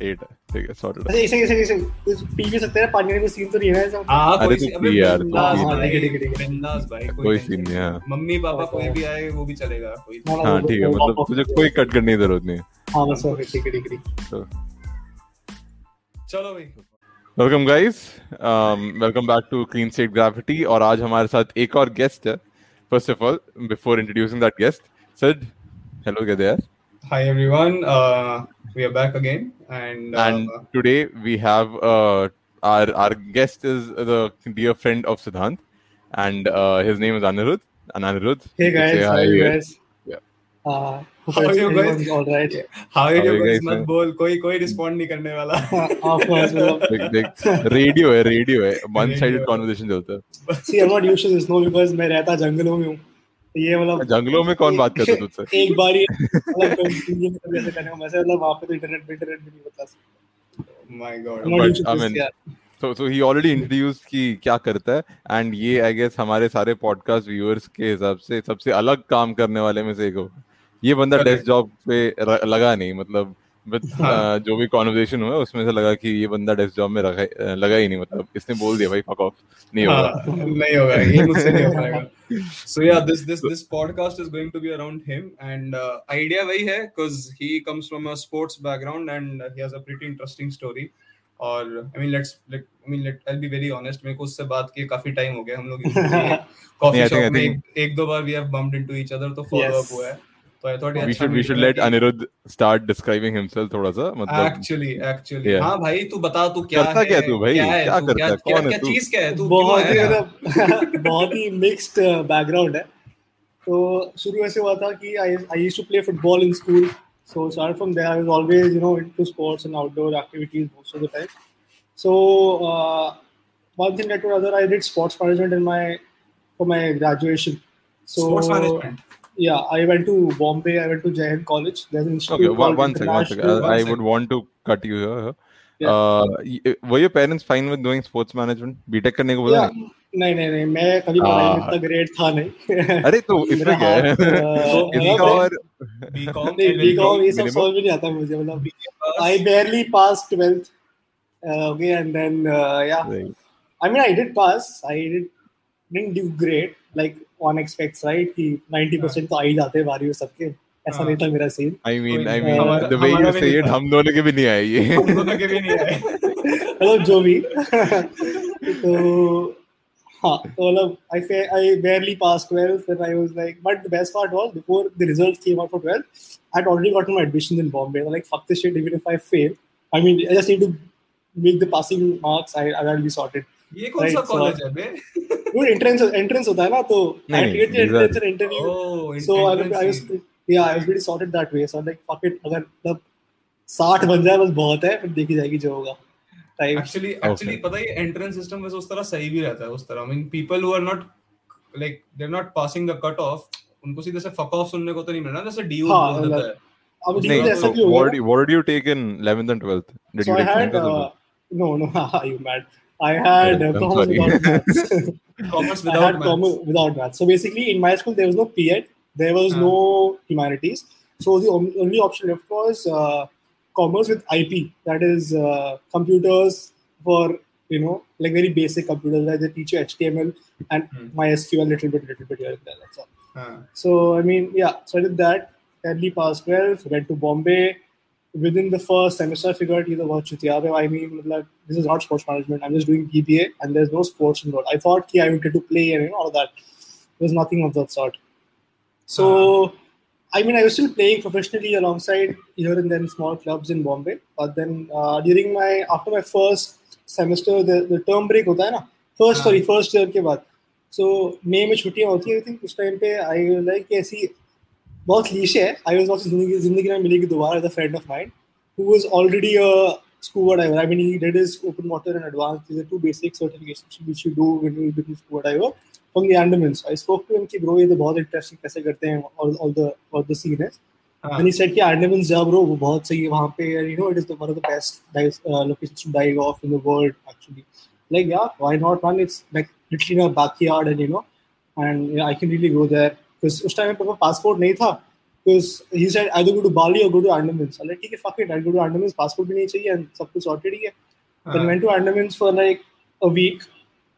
Eight है ठीक है सॉर्टेड अच्छा इसे इसे इसे कुछ पी भी सकते हैं पानी में कोई सीन तो नहीं है ऐसा। हाँ अरे तू पी यार, तू बिंदास पी। हाँ, भाई, ठीक है, ठीक है, ठीक है। बिंदास भाई कोई सीन नहीं। है। मम्मी पापा कोई भी आए वो भी चलेगा कोई ना, ना, हाँ वो- ठीक है मतलब तुझे कोई कट करने की ज़रूरत नहीं है। हाँ बस ओके ठीक है ठीक है ठीक है। तो चलो भाई। Welcome guys welcome back to clean state gravity और आज हमारे साथ एक और गेस्ट है। First of all before introducing that guest sir hello कैसे यार Hi everyone, uh, we are back again, and, uh, and today we have uh, our our guest is the dear friend of Siddhant and uh, his name is Anirudh and Anirudh Hey you can guys, say how hi are you here. guys? Yeah. Uh, hope How are you everyone's guys? all right. how are how you are you guys? guys, मत man? बोल कोई कोई respond नहीं करने वाला of course, मतलब, देख देख रेडियो है रेडियो है वन साइडेड Radio है। कॉन्वर्सेशन चलता है see, I'm not used to this, no, because मैं रहता जंगलों में हूँ तो ये मतलब जंगलों में कौन बात करता है तुझसे? एक बार ही मतलब वहाँ मतलब वहाँ पे तो इंटरनेट भी इंटरनेट भी नहीं होता सकता I this, mean, yeah. so so he already introduced कि क्या करता है एंड ये आई गेस हमारे सारे पॉडकास्ट व्यूअर्स के हिसाब से सबसे अलग काम करने वाले में से एक हो ये बंदा डेस्क जॉब पे लगा नहीं मतलब but, हाँ. uh, जो भी कॉन्वर्सेशन हुआ उसमें से लगा कि ये बंदा डेस्क जॉब में रखा अ, लगा ही नहीं मतलब इसने बोल दिया भाई फक ऑफ़ नहीं होगा हाँ, नहीं होगा ये मुझसे नहीं हो पाएगा so yeah this this this podcast is going to be around him and uh, idea वही है because he comes from a sports background and he has a pretty interesting story और I mean let's like I mean let I'll be very honest मेरे को उससे बात किए काफ़ी time हो गया हम लोग कॉफ़ी शॉप में एक, दो बार we have bumped into each other तो follow Yes. up हुआ है outdoor activities so my graduation so yeah i went to bombay i went to jain college there's an institute Okay, one, one second, one second. I, I One would want to cut you here. Yeah. Uh, were your parents fine with doing sports management? B Tech करने को बोला Yeah. नहीं? नहीं नहीं मैं कभी पढ़ाई में Ah. इतना ग्रेड था नहीं अरे तो इसमें क्या है uh, इसका मतलब- और बीकॉम बीकॉम ये सब समझ में नहीं आता मुझे मतलब I barely passed 12th. Uh, okay, and then uh, yeah, Right. I mean I did pass. I did Like one expects, right? कि 90% तो आ ही जाते हैं बारी में सबके ऐसा हाँ. नहीं था मेरा सीन I mean, I कोई- mean, हमारा- the way you हमारा भी say नहीं it, था। हम दोनों के भी नहीं आए ये. हम दोनों के भी नहीं आए मतलब जो भी तो हाँ तो मतलब I fa- I barely passed 12th and I was like but the best part was before the results came out for 12th I'd already gotten my admission in Bombay I'm like fuck this shit even if I fail I mean I just need to make the passing marks I I'll be sorted ये कौन सा college है बे वो entrance entrance होता है ना तो Oh, so I was, entrance I was fee. yeah I was pretty sorted that way so I'm like fuck it अगर मतलब 60 बन जाए बस बहुत है फिर देखी जाएगी जो होगा टाइम एक्चुअली एक्चुअली पता है एंट्रेंस सिस्टम वैसे उस तरह सही भी रहता है उस तरह I mean people who are not like they are not passing the cut off उनको सीधे से फक ऑफ़ सुनने को तो नहीं मिलना जैसे डीयू हाँ, बोल देता है अब तो what, हुआ did you, what did you take in 11th and 12th? Did so you I take had science or uh, no no you mad I had commerce without maths. commerce without I had maths. commerce without maths. So basically, in my school, there was no PET, there was uh. no humanities. So the only option left was uh, commerce with IP, that is uh, computers for you know like very basic computers. Like they teach you HTML and mm. MySQL little bit, little bit here and there. That's all. Hmm. So I mean, yeah. So I did that. early passed 12, went to Bombay, Within the first semester, I figured either what Chutiya, I mean, like, this is not sports management. I'm just doing BBA, and there's no sports involved. I thought ki I would get to play and you know, all of that. There's nothing of that sort. So, I mean, I was still playing professionally alongside here and then small clubs in Bombay. But then uh, during my after my first semester, the, the term break hota hai na. First, हाँ. sorry, first year के बाद. सो मई में छुट्टियां होती है think उस time पे I like ऐसी बहुत लीशे है आई वाज ज़िंदगी ज़िंदगी में मिलेगी दोबारा the friend of mine who was already a scuba diver. I mean, he did his open water and advanced. These are two basic certifications which you do when you become scuba diver from the Andamans. I spoke to him कि bro ये तो बहुत interesting कैसे करते हैं all all the all the scene है. हाँ. And he said कि Andamans जा bro वो बहुत सही है वहाँ पे and you know it is the one of the best dive uh, locations to dive off in the world actually. Like yeah, why not man? It's like literally in our backyard and you know and yeah, I because उस time पे passport नहीं था because he said either go to Bali or go to Andamans. I'm like, okay, fuck it, I'll go to Andamans. Passport भी नहीं चाहिए and सब कुछ sorted ही है. Then हाँ. went to Andamans for like a week.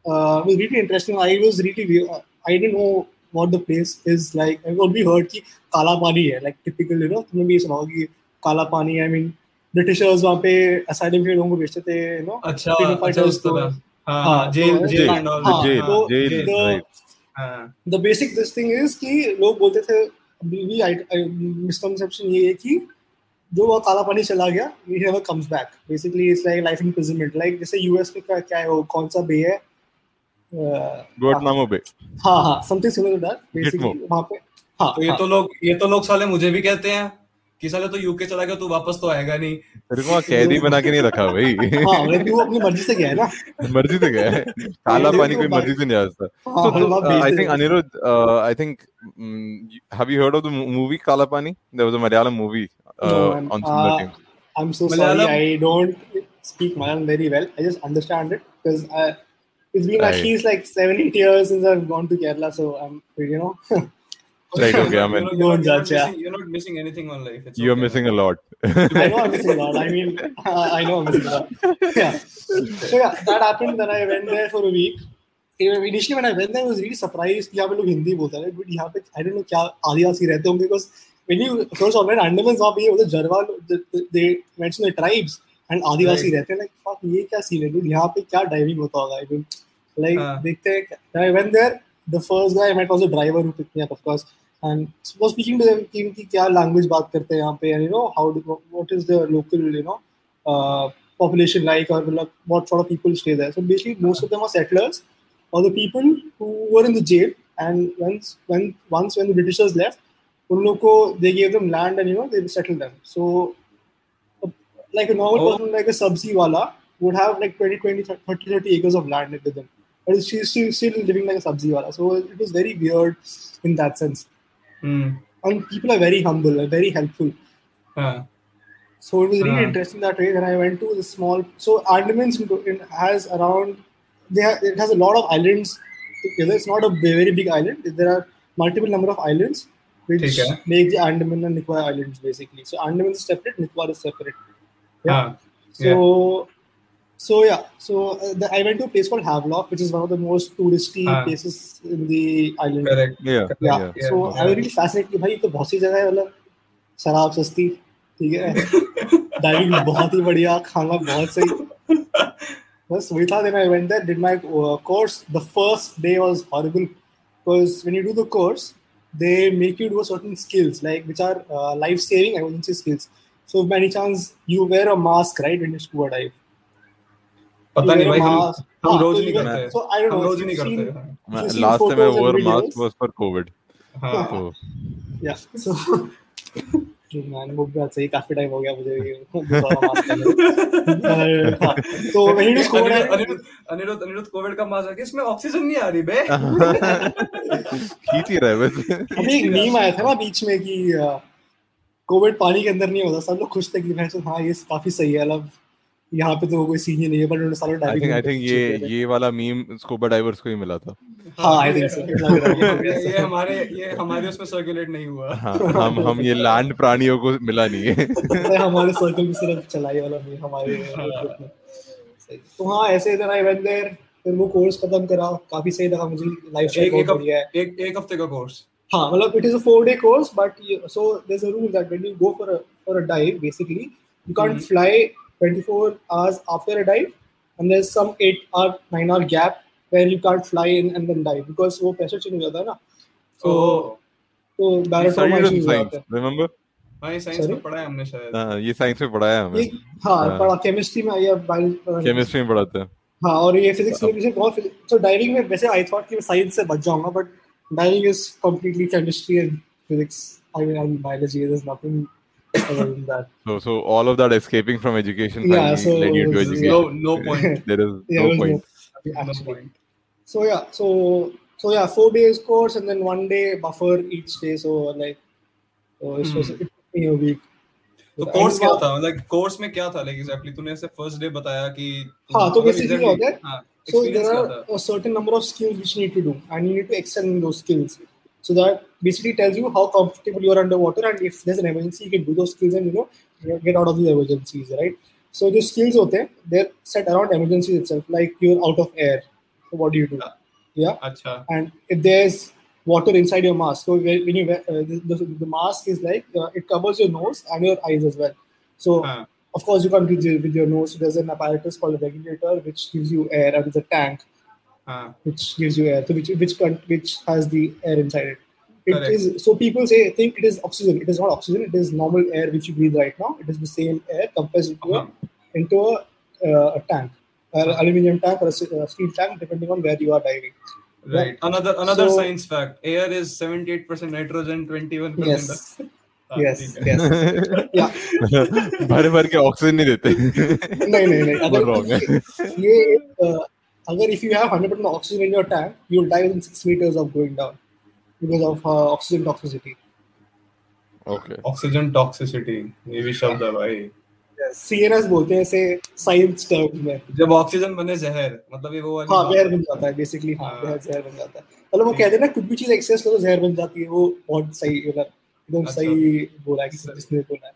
Uh, it was really interesting. I was really I didn't know what the place is like. I've only heard कि काला पानी है like typical you know तुमने भी सुना होगा कि काला पानी I mean ब्रिटिशर्स वहाँ पे asylum के लोगों को बेचते थे you know अच्छा अच्छा fighters उस को. तरह हाँ हाँ, हाँ जेल तो- jail the basic this thing is कि लोग बोलते थे अभी भी मिसकंसेप्शन ये है कि जो वो काला पानी चला गया ही never comes back basically it's like life imprisonment like जैसे यूएस में क्या क्या है वो कौन सा बे है? अह, बे हाँ हाँ समथिंग सिमिलर दैट बेसिकली वहाँ पे हाँ तो ये हाँ, तो लोग ये तो लोग साले मुझे भी कहते हैं। कि साले तो यूके चला गया तू वापस तो आएगा नहीं तेरे को कैदी बना के नहीं रखा भाई हाँ मतलब तू अपनी मर्ज़ी से गया है ना मर्ज़ी से गया है काला ये पानी तो कोई मर्ज़ी से नहीं आ सकता हाँ, So, वहाँ uh, I भेजते think थे। Anirudh, uh, I think, mm, have you heard of the mo- movie Kala Pani? There was a Malayalam movie uh, No, man. on similar Uh, themes. I'm so Malayalam? sorry. I don't speak Malayalam very well. I just understand it because it's been at least like seven, eight years since I've gone to Kerala. So I'm, you know, Right, okay, I mean- You're not- Don't you're not judge, yeah. missing- You're not missing anything on life. It's You're okay, missing man. a lot. I know I'm missing a lot. I mean, I know I'm missing a lot. Yeah. So yeah, that happened. Then I went there for a week. Initially, when I went there, I was really surprised कि यहाँ पे लोग हिंदी बोलते हैं. But यहाँ पे I don't know क्या आदिवासी रहते होंगे because when you first all right, Andamans वहाँ पे ये होता है Zirwal they mention the tribes and Adivasi Right. रहते हैं like fuck ये क्या सीन है dude यहाँ पे क्या driving होता होगा I mean like हाँ. देखते हैं Then I went there. The first guy I met was a driver who picked me up, of course. and was speaking to them कि कि क्या language बात करते हैं यहाँ पे and you know how do, what is the local you know uh, population like or मतलब what sort of people stay there so basically most of them are settlers or the people who were in the jail and once when once when the Britishers left उन लोग को they gave them land and you know they settled them so uh, like a normal Oh. person like a subsi wala would have like 20 20 30 30 acres of land with them but she's still, still living like a subsi wala so it was very weird in that sense Mm. And people are very humble and very helpful. Uh, so it was really uh, interesting that way. Then I went to the small. So Andamans has around. They have, it has a lot of islands together. It's not a very big island. There are multiple number of islands which make the Andaman and Nicobar islands basically. So Andaman is separate, Nicobar is separate. Yeah. Uh, yeah. So So yeah, so uh, the, I went to a place called Havelock, which is one of the most touristy Ah. places in the island. Correct. Yeah. Yeah. yeah. Yeah, So I was really fascinated कि भाई ये तो बहुत सी जगह है मतलब शराब सस्ती ठीक है डाइविंग बहुत ही बढ़िया खाना बहुत सही बस वही था then I went there did my uh, course the first day was horrible because when you do the course they make you do a certain skills like which are uh, life saving emergency skills so by any chance you wear a mask right when you scuba dive पता नहीं भाई हम हम हाँ, रोज नहीं करते। रोज नहीं करते. हाँ। या सो मैंने बात सही काफ़ी टाइम हो गया मुझे मास्क तो अनिरुद्ध अनिरुद्ध अनिरुद्ध कोविड का मास्क है इसमें ऑक्सीजन नहीं आ रही बे? खींच ही रहा है बस। अभी एक मीम आया था ना बीच में कि कोविड पानी के अंदर नहीं होता सब लोग खुश थे कि भैंस हाँ ये काफ़ी सही है मतलब यहाँ पे तो कोई सीन ही नहीं है पर उन्होंने सारे आई थिंक आई थिंक ये ये वाला मीम स्कूबा डाइवर्स को ही मिला था। हाँ आई थिंक सो ये ये हमारे ये हमारे उसमें सर्कुलेट नहीं हुआ। हाँ, हम हम ये लैंड प्राणियों को मिला नहीं है। ये हमारे सर्कल में सिर्फ़ चलाई वाला मीम हमारे सही। तो हाँ ऐसे इधर आई वेंट देयर फिर वो कोर्स खत्म करा। काफ़ी सही लगा मुझे लाइफ बहुत एक बढ़िया है। एक एक हफ़्ते का कोर्स हाँ मतलब it is a four day course but you, so there's a rule that when you go for a for a dive basically you can't Mhm. fly 24 hours after a dive and there's some 8 hour 9 hour gap where you can't fly in and then dive because वो pressure change हो जाता है ना। So तो barotrauma issues हो जाते हैं। Remember हाँ ये साइंस? में पढ़ा है हमने शायद। हाँ ये साइंस में पढ़ाया है हमें हाँ हाँ। पढ़ा केमिस्ट्री में या केमिस्ट्री में पढ़ाते हैं। हाँ और ये फिजिक्स में भी बहुत तो डाइविंग में वैसे आई थॉट कि मैं साइंस से बच जाऊँगा but diving is completely chemistry and physics I mean and biology is nothing other than that So so all of that escaping from education Yeah, so led you to education. no no point There is Yeah, no point. no- no point So yeah, so so yeah, four days course and then one day buffer each day. So like, so it was it took me a week. तो course क्या था like course में क्या था like exactly तूने ऐसे first day बताया कि हाँ, तो मतलब basically exactly- होता है, हाँ So experience there क्या are था a certain number of skills which you need to do, and you need to excel in those skills. So that basically tells you how comfortable you are underwater, and if there's an emergency, you can do those skills and you know get out of these emergencies, right? So the skills hote hain, they're set around emergencies itself. Like you're out of air, so what do you do? Yeah, and if there's water inside your mask, so when you wear- uh, the, the, the mask is like uh, it covers your nose and your eyes as well. So Huh. of course you can't breathe with your nose. So there's an apparatus called a regulator which gives you air, and there's a tank Huh. which gives you air, so which which con- which has the air inside it. It Correct. is so people say think it is oxygen. It is not oxygen. It is normal air which you breathe right now. It is the same air compressed into Uh-huh. a into a, uh, a tank, an aluminium tank or a, s- a steel tank, depending on where you are diving. Right. Another another So- science fact. Air is 78% nitrogen, 21% Yes. हाँ, yes. ठीक है. Yes. Yeah. भर भर के oxygen नहीं देते नहीं नहीं नहीं What wrong है? अगर ये uh, अगर if you have 100% oxygen in your tank, you'll die within six meters of going down because of uh, oxygen toxicity. Okay. Oxygen toxicity. ये भी शब्द है भाई. CNS बोलते हैं इसे साइंस टर्म्स में जब ऑक्सीजन बने जहर मतलब ये वो वाली हाँ जहर बन जाता है बेसिकली हाँ हाँ। जहर जहर बन जाता है मतलब वो कहते हैं ना कुछ भी चीज़ एक्सेस करो जहर बन जाती है वो बहुत सही मतलब एकदम अच्छा। सही बोला है। जिसने बोला है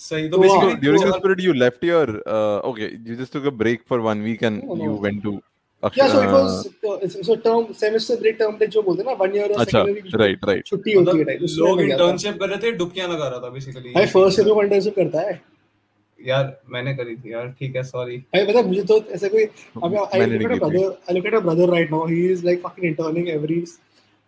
सही तो So basically during तो- this period, you left your uh, okay. You just took a break for one week and No, no. you went to. या so it uh, was so term semester break term break जो बोलते हैं ना one year और अच्छा second right right छुट्टी होती है उसमें लोग इंटर्नशिप कर रहे थे डुबकियाँ लगा रहा था बेसिकली भाई फ़र्स्ट ईयर में इंटर्नशिप करता है यार मैंने करी थी यार ठीक है सॉरी भाई पता मुझे तो ऐसे कोई I look at brother I look at brother right now he is like fucking interning every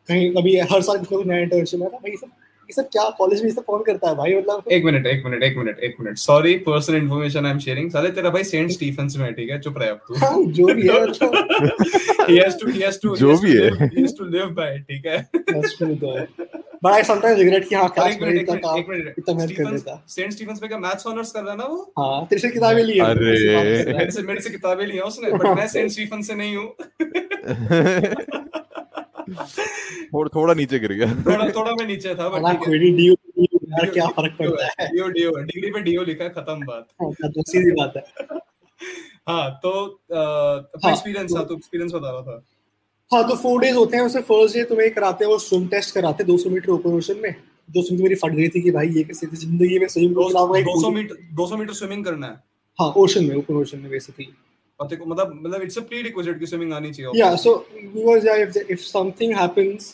कहीं कभी हर साल कुछ नया इंटर्नशिप है भाई सब सब क्या कॉलेज में ये सब कौन करता है भाई? मतलब एक मिनट एक मिनट एक मिनट एक minute. Sorry personal information I am sharing साले तेरा भाई सेंट स्टीफेंस में है ठीक है? चुप रह अब तू। हाँ, जो भी है he has to he has to जो भी है। live- he has to live by it, ठीक है? That's true though. But I sometimes regret कि हाँ काश मैं एक इतना मिनट एक काम मिनट। इतना मेहनत कर देता। सेंट स्टीफेंस पे क्या मैथ्स ऑनर्स कर रहा ना वो? हाँ तेरे से किताबें ली है। अरे। है। मेरे से मेरे से किताबें ली हैं उसने बट मैं सेंट स्टीफेंस से नहीं हूँ। थोड़ा थोड़ा नीचे गिर गया। थोड़ा थोड़ा मैं नीचे था बट नहीं DO यार क्या फ़र्क पड़ता है? डीओ डीओ डिग्री पे डीओ लिखा है खत्म बात। हाँ, तो सीधी बात है। हाँ तो अपना हाँ, एक्सपीरियंस था तो एक्सपीरियंस बता रहा था। हाँ तो फोर डेज़ होते हैं उसमें फ़र्स्ट डे तुम्हें कराते हैं वो स्विम टेस्ट कराते हैं 200 मीटर ओपन ओशन में। जो के मेरी फट गई थी कि भाई ये कैसे थी ज़िंदगी में स्विमिंग पूल नाम का एक 200 मीटर 200 मीटर स्विमिंग करना है। हाँ ओशन में ओपन ओशन में बेसिकली मतलब मतलब इट्स अ प्री रिक्विजिट की स्विमिंग आनी चाहिए Yeah, so because yeah, if if something happens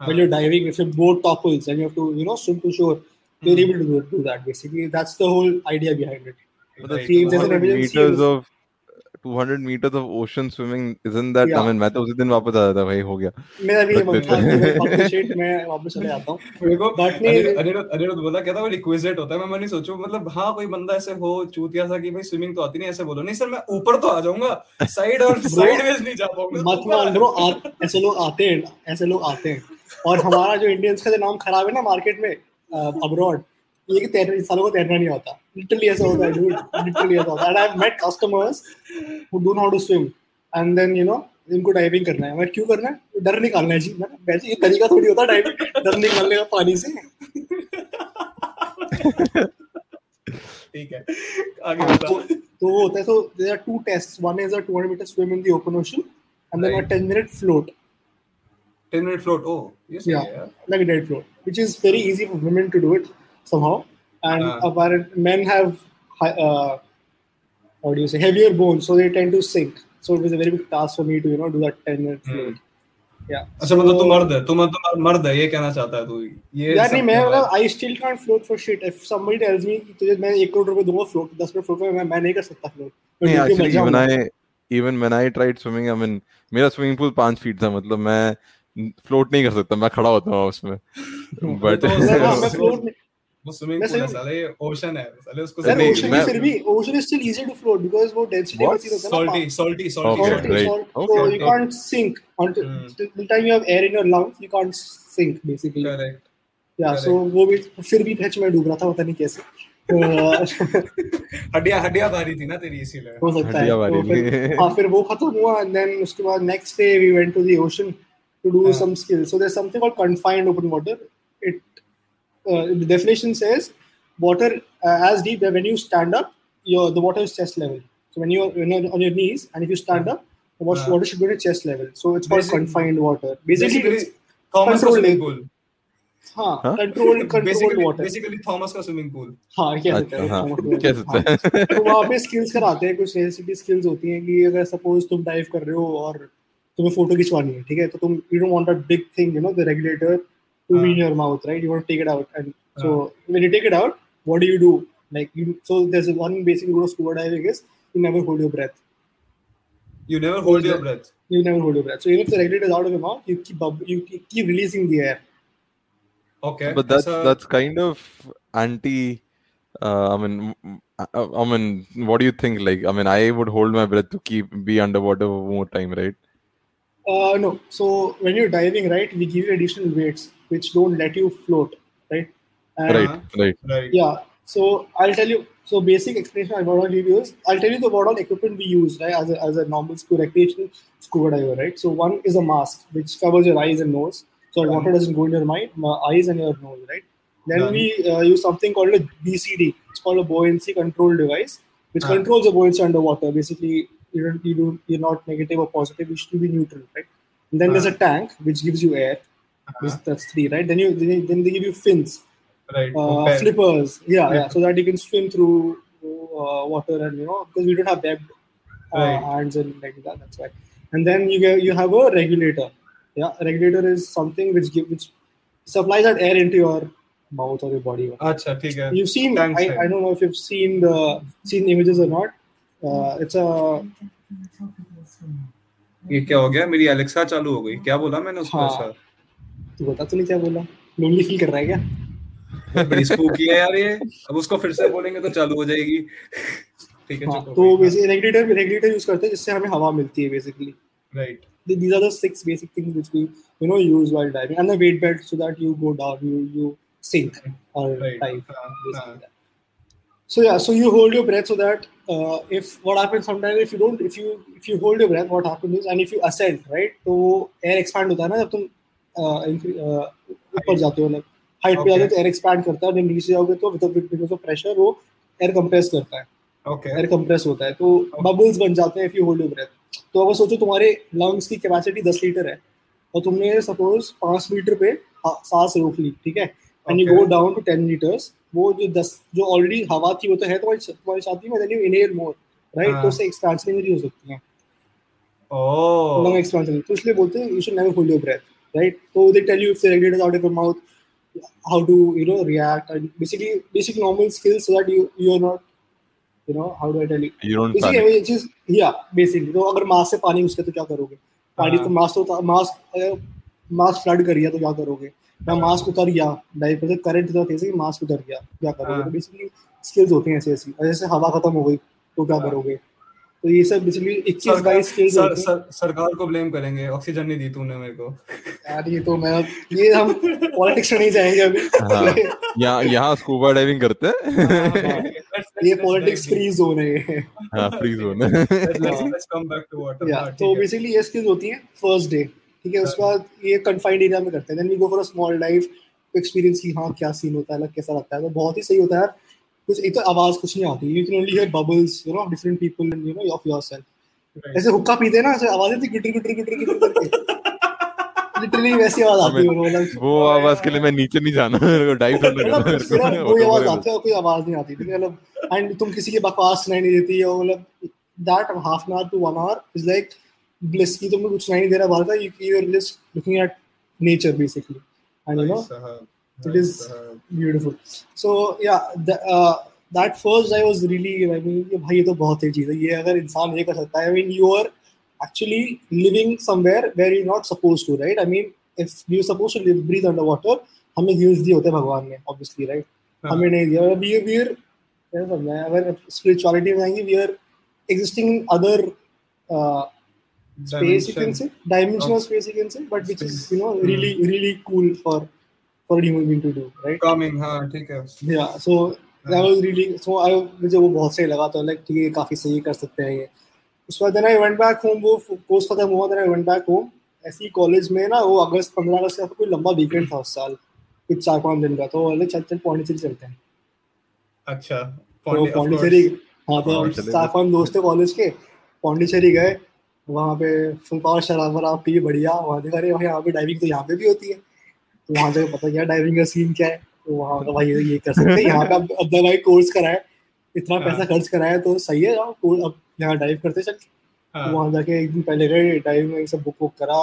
हाँ. while you're diving, if your boat topples and you have to you know swim to shore, you're Hmm. able to do, do that. Basically, that's the whole idea behind it. मतलब Right. See, if there's an 200 emergency, meters it's- of 200 meters of ocean swimming isn't that yeah. I mean मैं तो उसी दिन वापस आ जाता भाई हो गया। मेरा भी ये मन था कि shit मैं वापस चले जाता हूँ. मेरे को But नहीं- अनिरुद्ध अनिरुद्ध बोला क्या था वो रिक्विजिट होता है। मैं मैं नहीं सोचूं मतलब हाँ कोई बंदा ऐसे हो चूतिया सा कि भाई स्विमिंग तो आती नहीं ऐसे बोलो। नहीं सर मैं ऊपर तो आ जाऊँगा साइड और साइडवेज नहीं जा पाऊँगा मत मान ब्रो ऐसे लोग आते हैं ऐसे लोग आते हैं। और हमारा जो इंडियंस का जो नाम खराब है ना मार्केट में अब्रॉड ये कि तैरने सालों को तैरना नहीं आता लिटरली ऐसा होता है dude. लिटरली ऐसा होता है। And I have met customers who don't know how to swim and then you know इनको डाइविंग करना है। मैं क्यों करना है? डर निकालना है जी। मैं वैसे ये तरीका थोड़ी होता डाइविंग डर निकालने का पानी से। ठीक है। आगे हाँ, बता तो तो वो होता है so there are two tests one is a 200 metre swim in the open ocean and then a 10 minute float 10 minute float ये Yeah. है यार like a dead float, which is very easy for women to do it. Somehow. And Ah. apparent men have uh, how do you say heavier bones, so they tend to sink. So it was a very big task for me to you know do that ten minute Hmm. Yeah. अच्छा मतलब तू So- मर्द है तू मतलब मर्द है ये कहना चाहता है तू ये यार नहीं मैं मतलब I still can't float for shit. If somebody tells me कि तुझे मैं एक करोड़ रुपए दूँगा float दस मिनट float में मैं मैं नहीं कर सकता float. मैं नहीं actually even. I even when I tried swimming I mean मेरा स्विमिंग पूल 5 फीट था मतलब मैं फ्लोट नहीं कर सकता मैं खड़ा होता हूँ उसमें बट तो मैं- हाँ, मैं वो- वो स्विमिंग पूल है साले ओशन है साले उसको मैं- फिर भी ocean is still easier to float because वो density What? मशीन होता है ना salty salty Okay, salty salty, right. salt, Okay, so you okay. can't sink until Hmm. till the time you have air in your lungs, you can't sink basically. Correct Yeah, so वो भी फिर भी fetch में डूब रहा था पता नहीं कैसे तो हड्डियाँ हड्डियाँ भारी थी ना तेरी इसीलिए हो सकता है हड्डियाँ भारी तो फिर हाँ फिर वो खत्म हुआ and then उसके बाद next day we went to the ocean to do हाँ. some skills. So there's something called confined open water. Uh, the definition says water uh, as deep that when you stand up, your the water is chest level. So when you're, when you're on your knees and if you stand up, the water, हाँ. water should be at chest level. So it's called confined water. Basically, basically का Controlled lake. Pool हाँ हाँ? Control control water basically Thomas का swimming pool हाँ कह सकते अच्छा हैं हाँ हाँ। हैं तो वहाँ पे स्किल्स कराते हैं कुछ ऐसी स्किल्स होती हैं कि अगर सपोज़ तुम डाइव कर रहे हो और तुम्हें फ़ोटो खिंचवानी है ठीक है तो तुम you don't want a big thing you know the regulator to uh, be in your mouth, right? You want to take it out, and uh, so when you take it out, what do you do? Like you, so there's one basic rule of scuba diving is you never hold your breath. You never hold your breath. You never hold your breath. So even if the regulator is out of your mouth, you keep bub- you keep releasing the air. Okay, but that's so, that's kind of anti. Uh, I mean, I, uh, I, mean, what do you think? Like, I mean, I would hold my breath to keep be underwater more time, right? Uh, no. So when you're diving, right, we give you additional weights which don't let you float, right? And right right Right. Yeah. So I'll tell you. So basic explanation I what I'll give you is I'll tell you the what all equipment we use, right, as a, as a normal scuba recreational scuba diver, right? So one is a mask which covers your eyes and nose, so Right. water doesn't go in your mind, my eyes and your nose, right? Then Done. we uh, use something called a BCD. It's called a buoyancy control device, which Ah. controls the buoyancy underwater. Basically, you don't, you don't, you're not negative or positive. You should be neutral, right? And then there's Ah. a tank which gives you air This, that's three, right? Then you then, then they give you fins, Right. uh, Okay. flippers, yeah, Yeah. yeah, so that you can swim through uh, water and you know because we don't have webbed uh, Right. hands and like that. That's why. And then you get, you have a regulator. Yeah, a regulator is something which give which supplies that air into your mouth or your body. अच्छा ठीक है. You've seen. Thanks, I, sir. I don't know if you've seen the seen images or not. Uh, it's a ये क्या हो गया मेरी Alexa चालू हो गई क्या बोला मैंने उसको हाँ। तू बता तूने क्या बोला? लोनली फील कर रहा है क्या? बड़ी स्पूकी है यार ये। अब उसको फिर से बोलेंगे तो चालू हो जाएगी। ठीक है हाँ, तो रेगुलेटर रेगुलेटर यूज़ करते हैं जिससे हमें हवा मिलती है basically right these are the six basic things which we you know use while diving and the weight belt so that you go down you you sink और type so yeah so you hold your breath so that uh, if what happens sometimes if you don't if you if you hold your breath what happens is and if you ascend right तो air expand होता है ना जब तुम ऊपर जाते हो height पे. जाते हो तो air expand करता है जब नीचे जाओगे तो because of pressure वो air compress करता है। ओके एयर कंप्रेस होता है। तो बबल्स बन जाते हैं if you hold your breath तो अगर सोचो तुम्हारे लंग्स की कैपेसिटी 10 लीटर है और तुमने सपोज़ 5 मीटर पे सांस रोक ली ठीक है? And you go down to 10 litres वो जो 10 जो ऑलरेडी हवा थी वो तो है तुम्हारी तुम्हारी छाती में यू इनहेल मोर राइट. तो उससे एक्सपेंशन इंजरी हो सकती है। ओह लंग एक्सपेंशन तो इसलिए बोलते हैं you should never hold your breath right तो they tell you if the regulator's out of your mouth how to you know react and basically basic normal skills so that you you're not you know how do I tell you you don't basically panic ये चीज़ या तो अगर mask से पानी घुसके तो क्या करोगे पानी हाँ। तो मास्क तो मास्क मास्क फ्लड कर गया तो क्या करोगे या। मास्क उतर गया डाइव पे करंट इतना तेज है कि मास्क उतर गया क्या करोगे। तो बेसिकली स्किल्स होती हैं ऐसी ऐसी जैसे हवा खत्म हो गई तो क्या हाँ। करोगे तो ये सब बेसिकली 21 सरकार 22 स्किल्स सर, सर, सरकार को ब्लेम करेंगे। ऑक्सीजन नहीं दी तूने मेरे को। यार ये तो मैं ये हम पॉलिटिक्स में नहीं जाएँगे अभी। हाँ। यहाँ यहाँ स्कूबा डाइविंग करते हैं। ये पॉलिटिक्स फ्री जोन है। हाँ free zone let's come back to water तो बेसिकली ये स्किल्स होती हैं फ़र्स्ट डे ठीक है? उसके बाद ये कंफाइंड एरिया में करते हैं। Then we go for a small dive experience की हाँ क्या सीन होता है अलग कैसा लगता है। तो बहुत ही सही होता है कुछ एक तो आवाज़ कुछ नहीं आती। You can only hear bubbles you know different people you know of yourself ऐसे हुक्का पीते ना ऐसे आवाज़ आती गिटर गिटर गिटर गिटर करके। लिटरली वैसी आवाज़ आती है मतलब वो आवाज़ के लिए मैं नीचे नहीं जाना मेरे को डाइव करना मतलब मेरे सिर्फ़ को कोई आवाज़ आती है कोई आवाज़ नहीं आती। मतलब एंड तुम किसी की बकवास सुनाई नहीं देती और मतलब that half an hour to one hour is like bliss की तुमको कुछ सुनाई नहीं दे रहा बाहर का you are just looking at nature basically and you know it is beautiful so yeah the, uh, that first I was really I mean ये भाई ये तो बहुत सही चीज़ है ये अगर इंसान ये कर सकता है I mean you are actually living somewhere where you're not supposed to right I mean if you're supposed to live breathe underwater हमें गिव्स दिए होते हैं भगवान ने obviously right हाँ। हमें नहीं दिया are क्या समझना है अगर spirituality में we are existing in other uh, space you can say dimensional space you can say but which is you know really really cool for for a human being to do right? Coming हाँ ठीक है। Yeah so that was really so I मुझे वो बहुत सही लगा तो like ठीक है काफ़ी सही कर सकते हैं ये। उसके बाद then I went back home वो कोर्स खत्म हुआ then I went back home ऐसे ही कॉलेज में ना वो अगस्त पंद्रह अगस्त का कोई लंबा वीकेंड था उस साल कुछ चार पाँच दिन का तो बोले चल चल पौंडीचेरी चलते हैं। अच्छा तो पौंडीचेरी हाँ तो चार पाँच दोस्त थे कॉलेज के पौंडीचेरी गए वहाँ पे फुल पावर शराब वराब पी बढ़िया वहाँ देखा अरे यहाँ पे डाइविंग तो यहाँ पे भी होती है। तो वहाँ जाके पता क्या डाइविंग का सीन क्या है? तो वहाँ का भाई ये कर सकते हैं। यहाँ पे अब अब भाई कोर्स कराए इतना हाँ। पैसा खर्च कराया तो सही है। यार कोर्स अब यहाँ डाइव करते चल। तो हाँ, वहाँ जाके एक दिन पहले गए डाइविंग में सब बुक बुक करा।